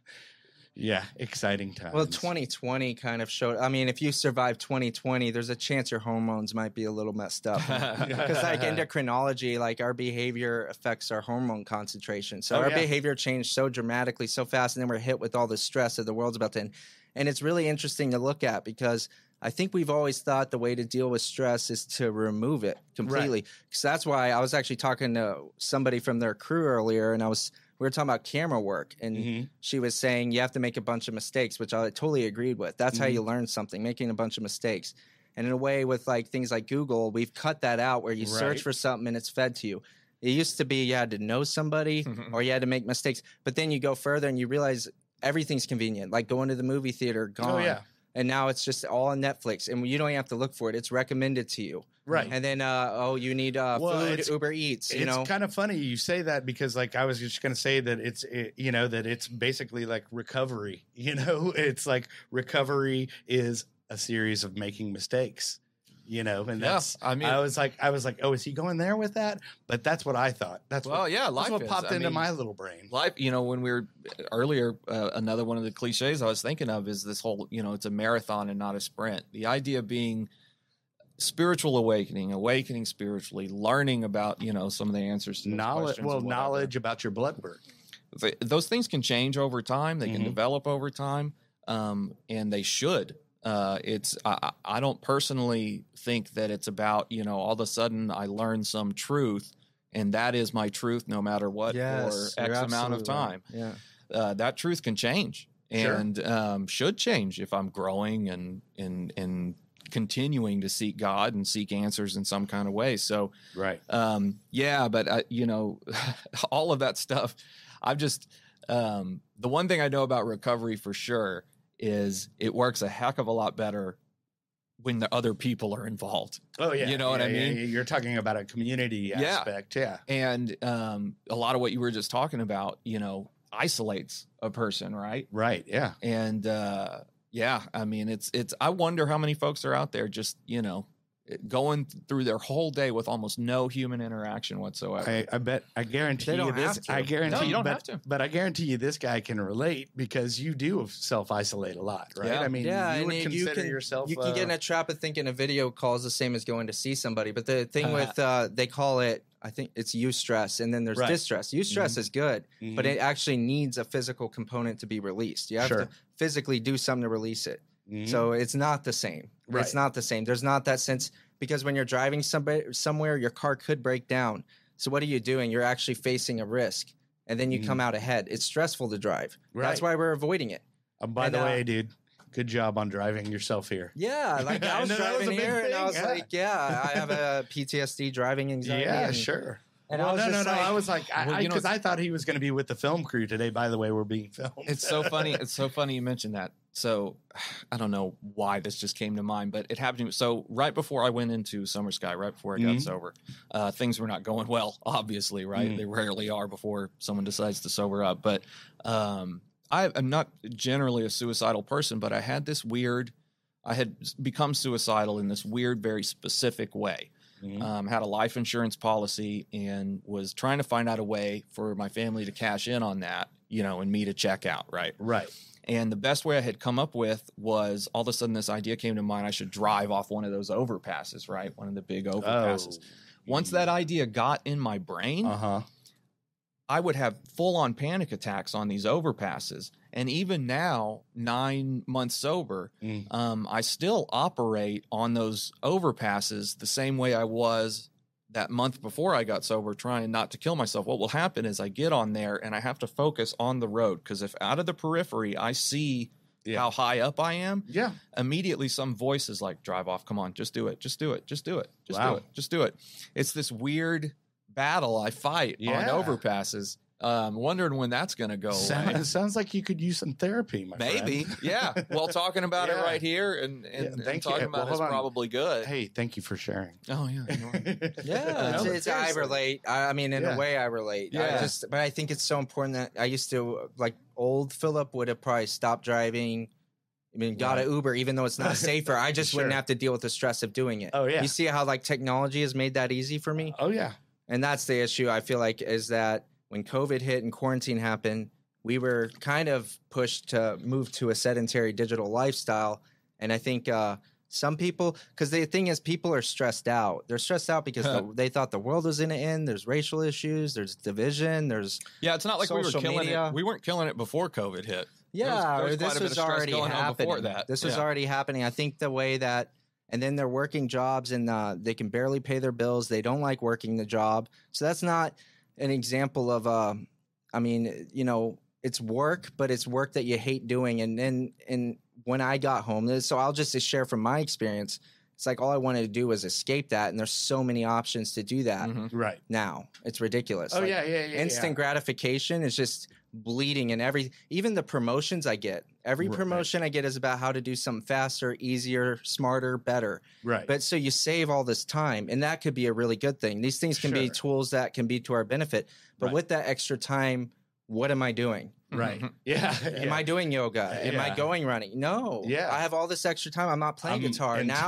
yeah, exciting times. well, 2020 kind of showed. I mean, if you survive 2020, there's a chance your hormones might be a little messed up. because like endocrinology like our behavior affects our hormone concentration so Oh, our yeah. behavior changed so dramatically so fast and then we're hit with all the stress that the world's about to end and it's really interesting to look at because i think we've always thought the way to deal with stress is to remove it completely because that's why i was actually talking to somebody from their crew earlier and i was we were talking about camera work and Mhm. she was saying you have to make a bunch of mistakes, which I totally agreed with. That's how Mhm. you learn something, making a bunch of mistakes. And in a way, with like things like Google, we've cut that out where you Right. search for something and it's fed to you. It used to be you had to know somebody or you had to make mistakes, but then you go further and you realize everything's convenient, like going to the movie theater, gone. Oh, yeah. And now it's just all on Netflix, and you don't even have to look for it; it's recommended to you. Right. And then, uh, oh, you need uh, Well, food, Uber Eats. You it's know, kind of funny you say that because like I was just going to say that it's it, you know that it's basically like recovery. You know, it's like recovery is a series of making mistakes. You know, and Yeah, that's I mean- I was like I was like, oh, is he going there with that? But that's what I thought. That's well, what, yeah, that's life what is. popped I into mean, my little brain. life you know when we were earlier uh, another one of the cliches i was thinking of is this whole you know it's a marathon and not a sprint the idea being spiritual awakening awakening spiritually learning about you know some of the answers to Knowledge, well, knowledge about your blood work. Th- those things can change over time they can Mhm. develop over time um, and they should uh, it's I, I don't personally think that it's about you know all of a sudden i learn some truth and that is my truth no matter what Yes, for x amount of absolutely right. time Yeah. uh, that truth can change Sure. and um, should change if I'm growing and and and continuing to seek God and seek answers in some kind of way. So Right. um, yeah, but I, you know, all of that stuff. I've just um, the one thing I know about recovery for sure is it works a heck of a lot better when the other people are involved. Oh yeah. You know what I yeah, yeah, mean? yeah. You're talking about a community Yeah. aspect. Yeah. And um, a lot of what you were just talking about, you know, isolates a person, right? Right. Yeah. and uh yeah i mean it's it's i wonder how many folks are out there just you know going through their whole day with almost no human interaction whatsoever I, I bet I guarantee They you don't this. have to. I guarantee No, you don't but, have to. But I guarantee you this guy can relate because you do self isolate a lot, right? Yeah. I mean, yeah, you and would you consider can, yourself. You can get in uh, a trap of thinking a video call is the same as going to see somebody. But the thing Uh-huh. with uh, they call it, I think it's eustress, and then there's Right. distress. Eustress is good, but mhm, it actually needs a physical component to be released. You have Sure. to physically do something to release it. mhm. So it's not the same. Right. It's not the same. There's not that sense because when you're driving somebody somewhere, your car could break down. So what are you doing? You're actually facing a risk. and then you Mhm. come out ahead. It's stressful to drive. That's why we're avoiding it. Uh, by and, the uh, way, dude, good job on driving yourself here. Yeah, like I I was know that was a driving here, and I was yeah. like, yeah, I have a PTSD driving anxiety. Yeah, and, sure. And I well, was no, no, just no. like, I was like, I, Well, I, you because I thought he was going to be with the film crew today. By the way, we're being filmed. It's so funny. It's so funny you mentioned that. So I don't know why this just came to mind, but it happened. To me. So right before I went into Summer Sky, right before I got Mhm. sober, uh, things were not going well. Obviously, right? Mhm. They rarely are before someone decides to sober up. But um, I, I'm not generally a suicidal person, but I had this weird. I had become suicidal in this weird, very specific way Mhm. um, had a life insurance policy and was trying to find out a way for my family to cash in on that, you know, and me to check out, right? right. And the best way I had come up with was all of a sudden this idea came to mind I should drive off one of those overpasses, right? One of the big overpasses. Once that idea got in my brain, Uh huh. I would have full on panic attacks on these overpasses. And even now, nine months sober, Mm. um, I still operate on those overpasses the same way I was that month before I got sober, trying not to kill myself. What will happen is I get on there and I have to focus on the road because if out of the periphery I see Yeah. how high up I am, Yeah. immediately some voice is like, drive off, come on, just do it, just do it, just do it, just Wow. do it, just do it. It's this weird battle I fight Yeah. on overpasses. Um, wondering when that's going to go away. Sound, it sounds like you could use some therapy, my friend. Maybe, yeah. Well, talking about Yeah. it right here and, and, Yeah, and thank you. talking Well, about hold it's probably good. Hey, thank you for sharing. Oh yeah. Yeah, it's, but it's, I relate. I, I mean, in Yeah. a way, I relate. I just, but I think it's so important that I used to like old Philip would have probably stopped driving. I mean, got Right. an Uber, even though it's not safer. I just wouldn't have to deal with the stress of doing it. Oh yeah. You see how like technology has made that easy for me, Oh yeah. and that's the issue. I feel like is that when COVID hit and quarantine happened, we were kind of pushed to move to a sedentary digital lifestyle, and I think. uh some people, because the thing is, people are stressed out. They're stressed out because the, they thought the world was in the end. There's racial issues. There's division. There's Yeah, it's not like we were killing media. it. We weren't killing it before COVID hit. There was- yeah. there was this was already going happening. This was Yeah. already happening. I think the way that, and then they're working jobs and uh, they can barely pay their bills. They don't like working the job. So that's not an example of. Uh, I mean, you know, it's work, but it's work that you hate doing. And then, and when I got home, so I'll just share from my experience. It's like all I wanted to do was escape that, and there's so many options to do that Mhm. Right. now. It's ridiculous. Oh Like, yeah, yeah, yeah. instant gratification is just bleeding and every even the promotions i get every Right. promotion i get is about how to do something faster easier smarter better Right. but so you save all this time and that could be a really good thing these things can be tools that can be to our benefit but Right. with that extra time what am i doing right. Mhm. Yeah. am yeah. i doing yoga am i going running no Yeah. i have all this extra time i'm not playing I'm guitar now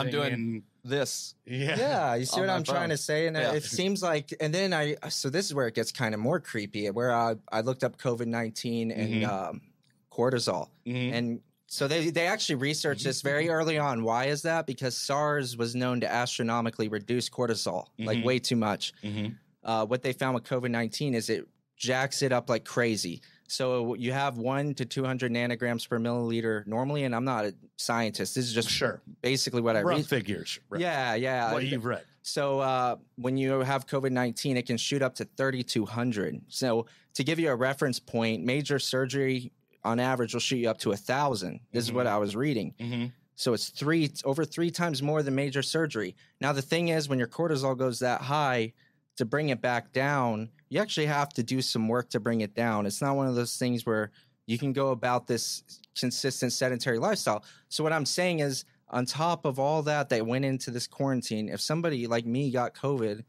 I'm doing- and- This. yeah. yeah, you see what I'm trying to say, and Yeah. it seems like, and then I, so this is where it gets kind of more creepy. Where I, I looked up COVID nineteen and Mhm. um, cortisol, Mhm. and so they they actually researched this very early on. Why is that? Because SARS was known to astronomically reduce cortisol, like Mhm. way too much. Mhm. Uh, what they found with COVID nineteen is it jacks it up like crazy. So you have one to two hundred nanograms per milliliter normally, and I'm not a scientist. This is just Sure. basically what I Rough read. figures. Right. Yeah, yeah. What you've read. So uh, when you have COVID nineteen, it can shoot up to thirty two hundred. So to give you a reference point, major surgery on average will shoot you up to a thousand. This is what I was reading. Mm-hmm. So it's three over three times more than major surgery. Now the thing is, when your cortisol goes that high, to bring it back down, you actually have to do some work to bring it down. It's not one of those things where you can go about this consistent sedentary lifestyle. So what I'm saying is, on top of all that that went into this quarantine, if somebody like me got COVID,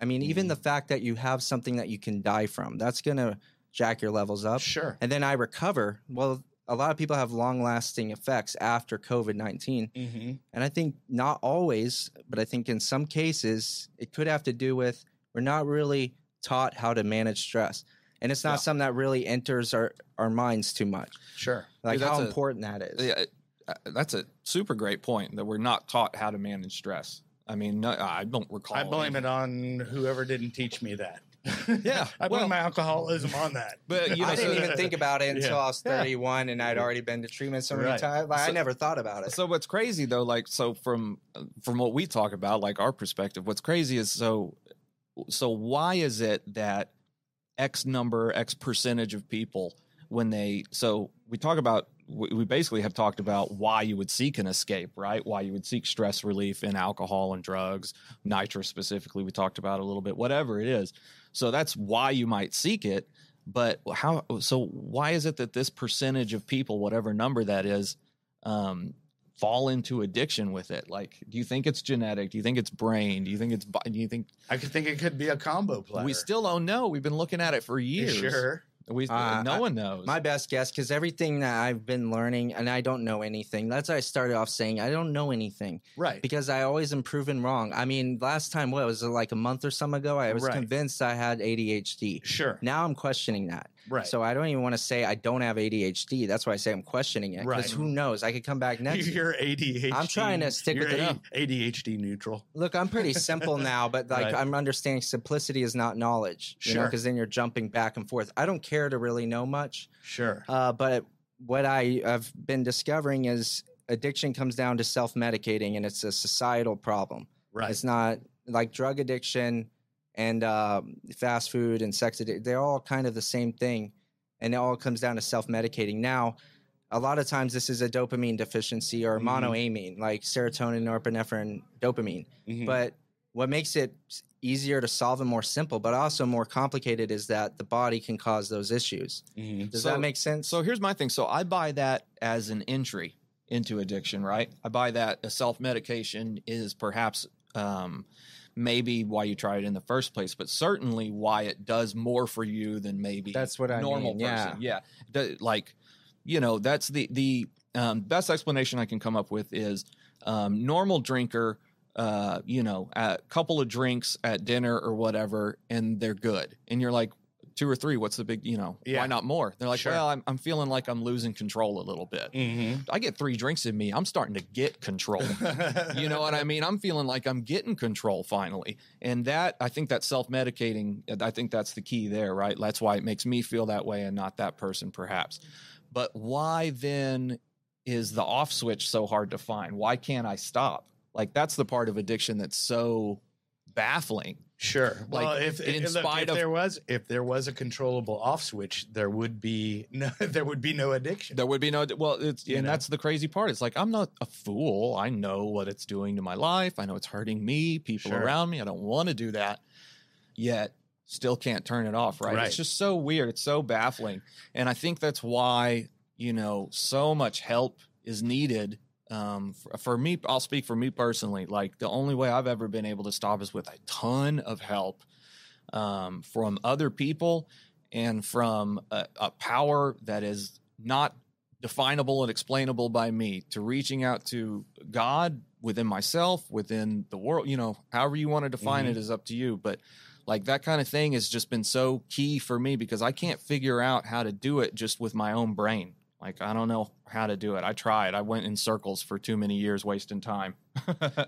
I mean, even the fact that you have something that you can die from, that's gonna jack your levels up Sure. and then I recover. Well, a lot of people have long lasting effects after COVID 19. Mm-hmm. And I think not always, but I think in some cases, it could have to do with we're not really taught how to manage stress. And it's not Yeah. something that really enters our, our minds too much. Sure. Like Dude, how that's a- important that is. Yeah, uh, that's a super great point that we're not taught how to manage stress. I mean, no, I don't recall. I blame any- it on whoever didn't teach me that. Yeah, I blame well- my alcoholism on that. But you know, I didn't so- even think about it until Yeah. I was 31 and I'd already been to treatment so many Right. times. Like, I never thought about it. So what's crazy though, like so from from what we talk about, like our perspective, what's crazy is so so why is it that X number, X percentage of people when they. So we talk about. We basically have talked about why you would seek an escape, right? Why you would seek stress relief in alcohol and drugs, nitrous specifically. We talked about a little bit, whatever it is. So that's why you might seek it. But how? So why is it that this percentage of people, whatever number that is, um, fall into addiction with it? Like, do you think it's genetic? Do you think it's brain? Do you think it's? Do you think I could think it could be a combo player. we still don't know? We've been looking at it for You years. sure. We Uh, no I- one knows. My best guess, because everything that I've been learning, and I don't know anything. That's why I started off saying I don't know anything Right. because I always am proven wrong. I mean, last time, what was it like a month or some ago? I was Right. convinced I had ADHD. Sure. Now I'm questioning that. Right. So I don't even want to say I don't have ADHD. That's why I say I'm questioning it. Because Right. who knows? I could come back next. you're ADHD. I'm trying to stick with it. A- ADHD neutral. Look, I'm pretty simple now, but like Right. I'm understanding simplicity is not knowledge. Sure. because then you're jumping back and forth. I don't care to really know much. Sure. Uh, but what I have been discovering is addiction comes down to self medicating, and it's a societal problem. Right. It's not like drug addiction and um, fast food and sex addiction. They're all kind of the same thing, and it all comes down to self medicating. Now, a lot of times this is a dopamine deficiency or Mhm. monoamine, like serotonin, norepinephrine, dopamine. Mhm. But what makes it easier to solve and more simple, but also more complicated, is that the body can cause those issues. Mhm. Does So- that make sense? So here's my thing. So I buy that as an entry into addiction, right? I buy that a self medication is perhaps um, maybe why you try it in the first place, but certainly why it does more for you than maybe That's what I normal mean, yeah. person. Yeah, The- like you know, that's the the um, best explanation I can come up with is um, normal drinker. Uh, you know, a couple of drinks at dinner or whatever, and they're good, and you're like, two or three. What's the big, you know, Yeah. why not more? They're like, Sure. well, I'm, I'm feeling like I'm losing control a little bit. Mhm. I get three drinks in me. I'm starting to get control. you know what I mean? I'm feeling like I'm getting control finally. And that, I think that self medicating, I think that's the key there, right? That's why it makes me feel that way and not that person, perhaps. But why then is the off switch so hard to find? Why can't I stop? Like, that's the part of addiction that's so baffling. Sure. Like, well, if, in look, spite if of- there was if there was a controllable off switch, there would be no there would be no addiction. There would be no well, it's You and know? that's the crazy part. It's like I'm not a fool. I know what it's doing to my life. I know it's hurting me, people Sure. around me. I don't want to do that. Yet still can't turn it off, right? Right. It's just so weird. It's so baffling. And I think that's why, you know, so much help is needed. Um, for, for me, I'll speak for me personally. Like the only way I've ever been able to stop is with a ton of help um, from other people and from a, a power that is not definable and explainable by me to reaching out to God within myself, within the world, you know, however you want to define Mhm. it is up to you. But like that kind of thing has just been so key for me because I can't figure out how to do it just with my own brain. Like I don't know how to do it. I tried. I went in circles for too many years wasting time.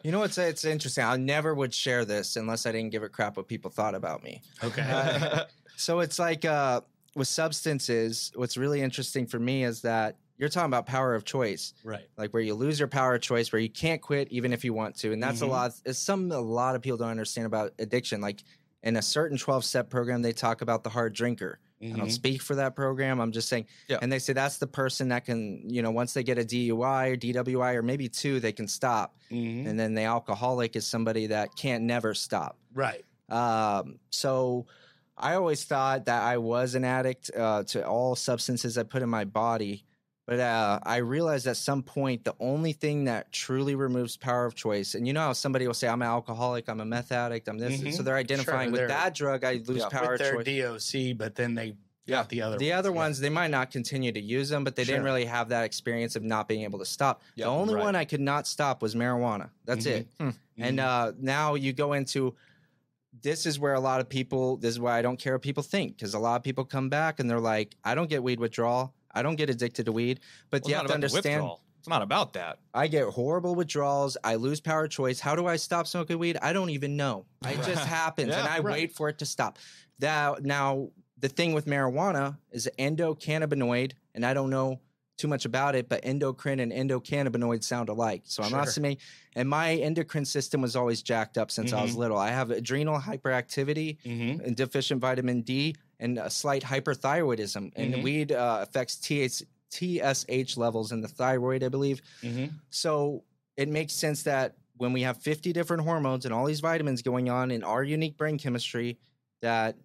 You know what's it's interesting. I never would share this unless I didn't give a crap what people thought about me. Okay. Uh, so it's like uh, with substances. What's really interesting for me is that you're talking about power of choice, right. like where you lose your power of choice, where you can't quit even if you want to, and that's Mhm. a lot. It's some a lot of people don't understand about addiction. Like in a certain 12 step program, they talk about the hard drinker. I don't Mhm. speak for that program. I'm just saying, Yeah. and they say that's the person that can, you know, once they get a DUI or DWI or maybe two, they can stop. Mhm. And then the alcoholic is somebody that can't never stop. Right. Um, so I always thought that I was an addict uh, to all substances I put in my body. But uh, I realized at some point the only thing that truly removes power of choice, and you know how somebody will say, I'm an alcoholic, I'm a meth addict, I'm this. Mhm. So they're identifying with they're- that drug, I lose Yeah, power With of their choice. DOC, but then they got the other the ones, other yeah. ones, they might not continue to use them, but they didn't really have that experience of not being able to stop. Yeah, the only right. one I could not stop was marijuana. That's Mhm. it. Mhm. And uh, now you go into this is where a lot of people, this is why I don't care what people think, because a lot of people come back and they're like, I don't get weed withdrawal. I don't get addicted to weed. But Well, you it's have not to about understand. It's not about that. I get horrible withdrawals. I lose power of choice. How do I stop smoking weed? I don't even know. It just happens, and I right. wait for it to stop. That now the thing with marijuana is endocannabinoid, and I don't know too much about it, but endocrine and endocannabinoid sound alike. So I'm not Sure. saying, and my endocrine system was always jacked up since I was Mhm. little. I have adrenal hyperactivity Mhm. and deficient vitamin D, and a slight hyperthyroidism. And Mhm. weed uh, affects TH, TSH levels in the thyroid, I believe. Mm-hmm. So it makes sense that when we have 50 different hormones and all these vitamins going on in our unique brain chemistry, that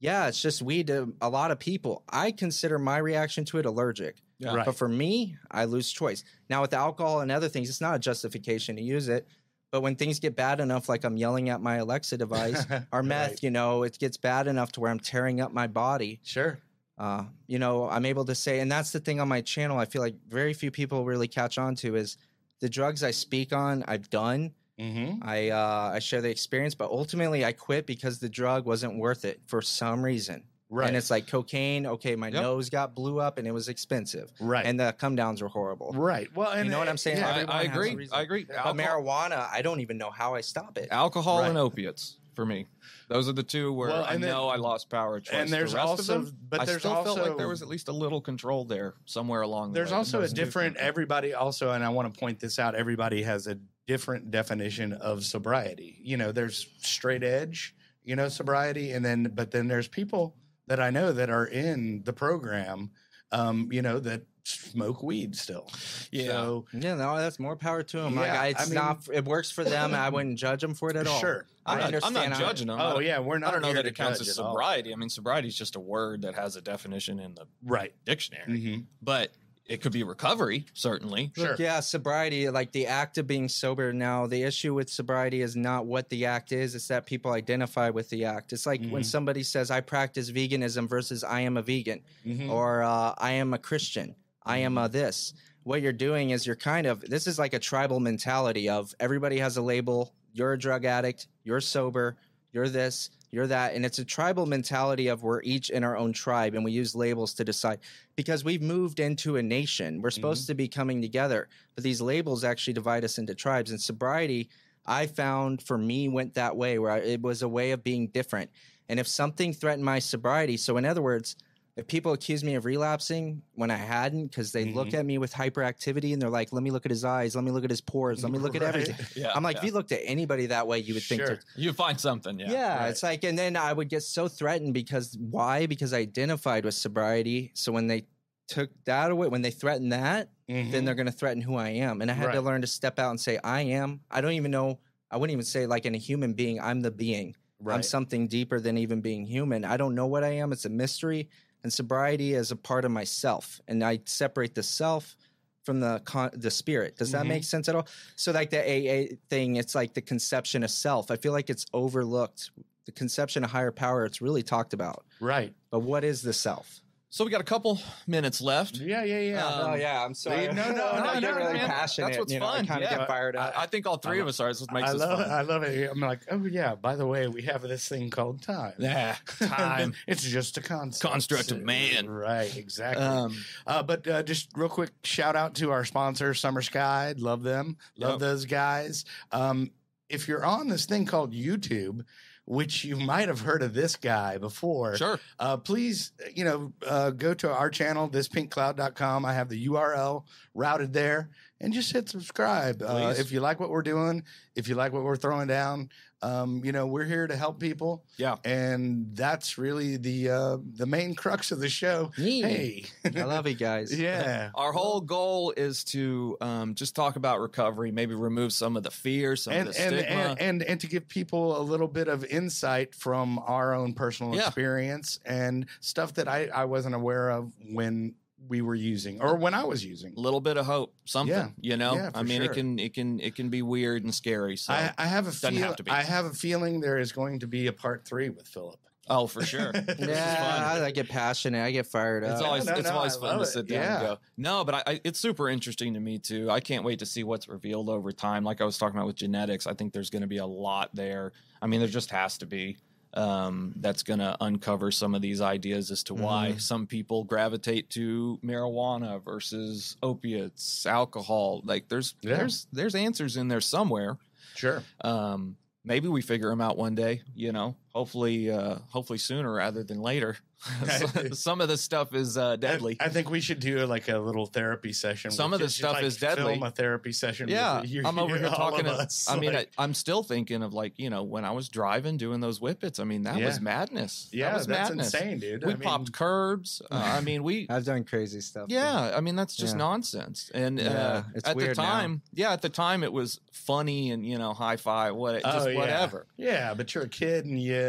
yeah, it's just weed to a lot of people. I consider my reaction to it allergic. Yeah. Right. But for me, I lose choice. Now with alcohol and other things, it's not a justification to use it. But when things get bad enough, like I'm yelling at my Alexa device, or meth, Right. you know, it gets bad enough to where I'm tearing up my body. Sure. Uh, you know, I'm able to say, and that's the thing on my channel. I feel like very few people really catch on to is the drugs I speak on. I've done. Mm-hmm. I uh, I share the experience, but ultimately I quit because the drug wasn't worth it for some reason. Right. And it's like cocaine. Okay, my Yep. nose got blew up and it was expensive, right. and the come downs were horrible. right. Well, and You know what I'm saying? Yeah, I, I agree. I agree. But Alcohol, marijuana, I don't even know how I stop it. alcohol and opiates for me. Those are the two where Well, I then- know I lost power of choice. and there's the rest also, of them, but I there's still also felt like there was at least a little control there somewhere along the there's way. also a different everybody also and i want to point this out everybody has a different definition of sobriety you know there's straight edge you know sobriety and then but then there's people that i know that are in the program um you know that smoke weed still Yeah. so Yeah, no, that's more power to them. like, Yeah, I, I it's mean- not. It works for them. I wouldn't judge them for it at all. sure I'm I not, I'm understand not judging them. Oh yeah we're not. I don't know that it counts as sobriety. I mean, sobriety is just a word that has a definition in the right dictionary, hmm but it could be recovery, certainly. Sure. Look, yeah, sobriety, like the act of being sober. Now, the issue with sobriety is not what the act is; it's that people identify with the act. It's like when Mhm. somebody says, "I practice veganism" versus "I am a vegan," hmm or uh, "I am a Christian," "I am a this." What you're doing is you're kind of this is like a tribal mentality of everybody has a label. You're a drug addict. You're sober. You're this. You're that, and it's a tribal mentality of we're each in our own tribe, and we use labels to decide because we've moved into a nation. We're supposed mm-hmm. to be coming together, but these labels actually divide us into tribes. And sobriety, I found for me went that way, where I, it was a way of being different. And if something threatened my sobriety, so in other words, if people accuse me of relapsing when I hadn't, because they look mm-hmm. at me with hyperactivity and they're like, "Let me look at his eyes, let me look at his pores, let me look at everything." Yeah, I'm like, yeah. if you looked at anybody that way, you would think Sure. they're you find something. Yeah, yeah, right. it's like, and then I would get so threatened because why? Because I identified with sobriety. So when they took that away, when they threatened that, then mm-hmm. they're going to threaten who I am. And I had to learn to step out and say, I am. I don't even know. I wouldn't even say like in a human being, I'm the being. I'm something deeper than even being human. I don't know what I am. It's a mystery. And sobriety is a part of myself. And I separate the self from the con- the spirit. Does that Mhm. make sense at all? So like the AA thing, it's like the conception of self. I feel like it's overlooked. The conception of higher power, it's really talked about. right But what is the self? So we got a couple minutes left. yeah yeah yeah Um, oh yeah, I'm sorry. no, no, I no, get no, really man. passionate. That's what's you know, fun. I kind of Yeah. get fired up. I, I think all three I of us are. That's what makes I this love fun. it. I love it. I'm like, oh yeah. By the way, we have this thing called time. Yeah, time. it's just a concept. Construct of man. Right. Exactly. um, uh, but uh, just real quick, shout out to our sponsor, Summer Sky. Love them. Love Yep. those guys. Um, if you're on this thing called YouTube, which you might have heard of this guy before, sure. uh, please, you know, uh, go to our channel, thispinkcloud.com. I have the URL routed there and just hit subscribe. Uh, if you like what we're doing, if you like what we're throwing down, um, you know, we're here to help people. Yeah. And that's really the, uh, the main crux of the show. Hey, I love you guys. yeah. Our whole goal is to um, just talk about recovery, maybe remove some of the fear, some And of the and, stigma. and and and to give people a little bit of insight from our own personal Yeah. experience and stuff that I, I wasn't aware of when we were using or when I was using. a little bit of hope, something. Yeah. You know, Yeah, I mean, sure. it can it can it can be weird and scary. So, I, I have a doesn't feel, have. I have a feeling there is going to be a part three with Philip. oh, for sure. Yeah. I, I get passionate. I get fired up. It's always no, it's no, always I fun love to it. sit down Yeah. and go. No, but I, I, it's super interesting to me too. I can't wait to see what's revealed over time. Like I was talking about with genetics, I think there's going to be a lot there. I mean, there just has to be. Um, that's going to uncover some of these ideas as to why Mm-hmm. some people gravitate to marijuana versus opiates, alcohol. Like there's Yeah. there's there's answers in there somewhere. Sure. Um, maybe we figure them out one day. You know, hopefully, uh, hopefully sooner rather than later. Some of the stuff is uh, deadly. I, I think we should do like a little therapy session. Some of the stuff like, is deadly. Film a therapy session. yeah, with you, I'm over here talking. of To, us, I mean, like- I, I'm still thinking of like you know when I was driving doing those whippets. I mean, that was madness. yeah, that was that's madness. insane, dude. We I mean, popped curbs. Uh, I mean, we I've done crazy stuff. too. Yeah, I mean that's just Yeah. nonsense. And Yeah, uh, it's at the weird now. time, yeah, at the time it was funny and you know high five, what just Oh, yeah. whatever. Yeah, but you're a kid, and you.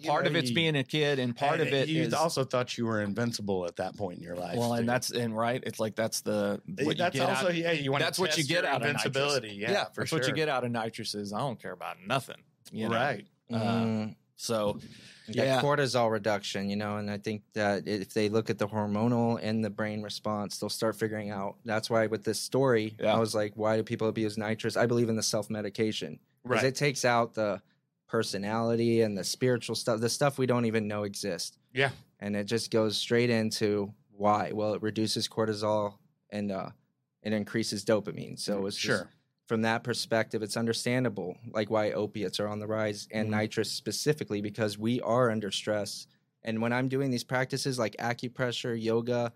You Part know, of it's you- being a kid, and part of and it you is also thought you were invincible at that point in your life. well, and that's and right. It's like that's the what that's you get also out. yeah. You want That's what you get out of nitrous. invincibility. Yeah, Yeah, for that's sure. what you get out of nitrous is I don't care about nothing. You know? Right. Uh, Mm, So that yeah, cortisol reduction, you know, and I think that if they look at the hormonal and the brain response, they'll start figuring out. That's why with this story, Yeah. I was like, why do people abuse nitrous? I believe in the self medication because Right. it takes out the personality and the spiritual stuff, the stuff we don't even know exists. Yeah. and it just goes straight into why. Well, it reduces cortisol and uh, it increases dopamine. So it's just- sure. from that perspective, it's understandable, like why opiates are on the rise and Mhm. nitrous specifically, because we are under stress. And when I'm doing these practices like acupressure, yoga,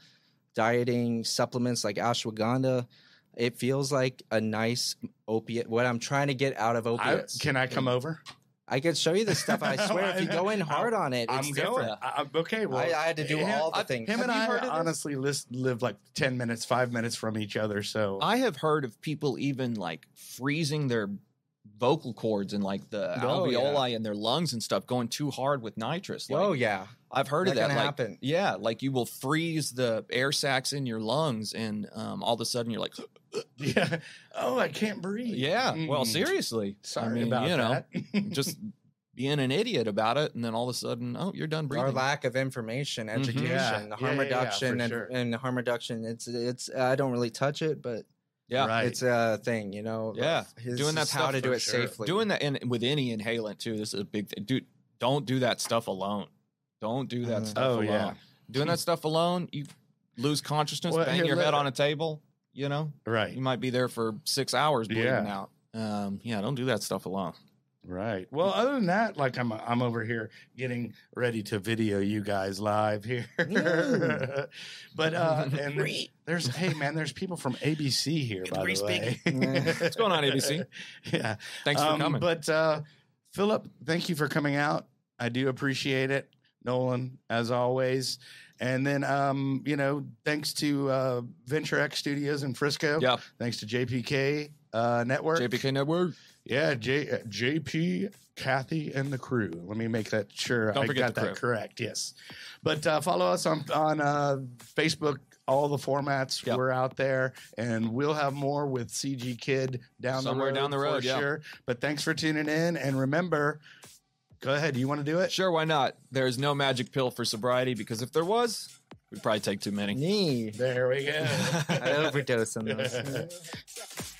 dieting, supplements like ashwagandha, it feels like a nice opiate. What I'm trying to get out of I, opiates. can I come over? I can show you this stuff. I swear, if you go in hard on it, it's I'm different. going. I, I'm- okay, well, I, I had to do him- all the I- things. Him Have and I heard of this? honestly list, live like ten minutes, five minutes from each other. So I have heard of people even like freezing their vocal cords and like the Oh, yeah. alveoli in their lungs and stuff going too hard with nitrous. Like, oh yeah, I've heard of that that. can like, happen. Yeah, like you will freeze the air sacs in your lungs, and um, all of a sudden you're like, yeah. Oh, I can't breathe. yeah. Well, Mm. seriously, Sorry I mean, about you know, that. just being an idiot about it, and then all of a sudden, oh, you're done breathing. Our lack of information, Mhm. education, Yeah. the Yeah, harm yeah, yeah, reduction, for and, sure. and the harm reduction. It's it's. I don't really touch it, but yeah, Right. it's a thing, you know. Yeah. His- Doing that how to do it sure. safely. doing that in, with any inhalant too. This is a big thing, dude. Don't do that stuff alone. Don't do that Mhm. stuff Oh, alone. yeah. Doing that stuff alone, you lose consciousness, Well, bang here, your head on a table. You know, right. you might be there for six hours bleeding Yeah. out. Um, yeah, don't do that stuff alone. Right. Well, other than that, like I'm I'm over here getting ready to video you guys live here. Yeah. but uh and there's hey man, there's people from ABC here by the way. What's going on, ABC? yeah. Thanks for Um, coming. But uh Philip, thank you for coming out. I do appreciate it. Nolan, as always. And then um, you know, thanks to uh Venture X Studios in Frisco. yeah, Thanks to JPK uh network. JPK Network. Yeah, J, uh, JP, Kathy, and the crew. Let me make that sure Don't I forget got the that crew. correct. Yes, but uh, follow us on on uh, Facebook. All the formats Yep. we're out there, and we'll have more with CG Kid down Somewhere the road down the for road, yeah. sure. But thanks for tuning in, and remember, go ahead. Do You want to do it? Sure, why not? There's no magic pill for sobriety because if there was, we'd probably take too many. knee. There we go. I overdose on those.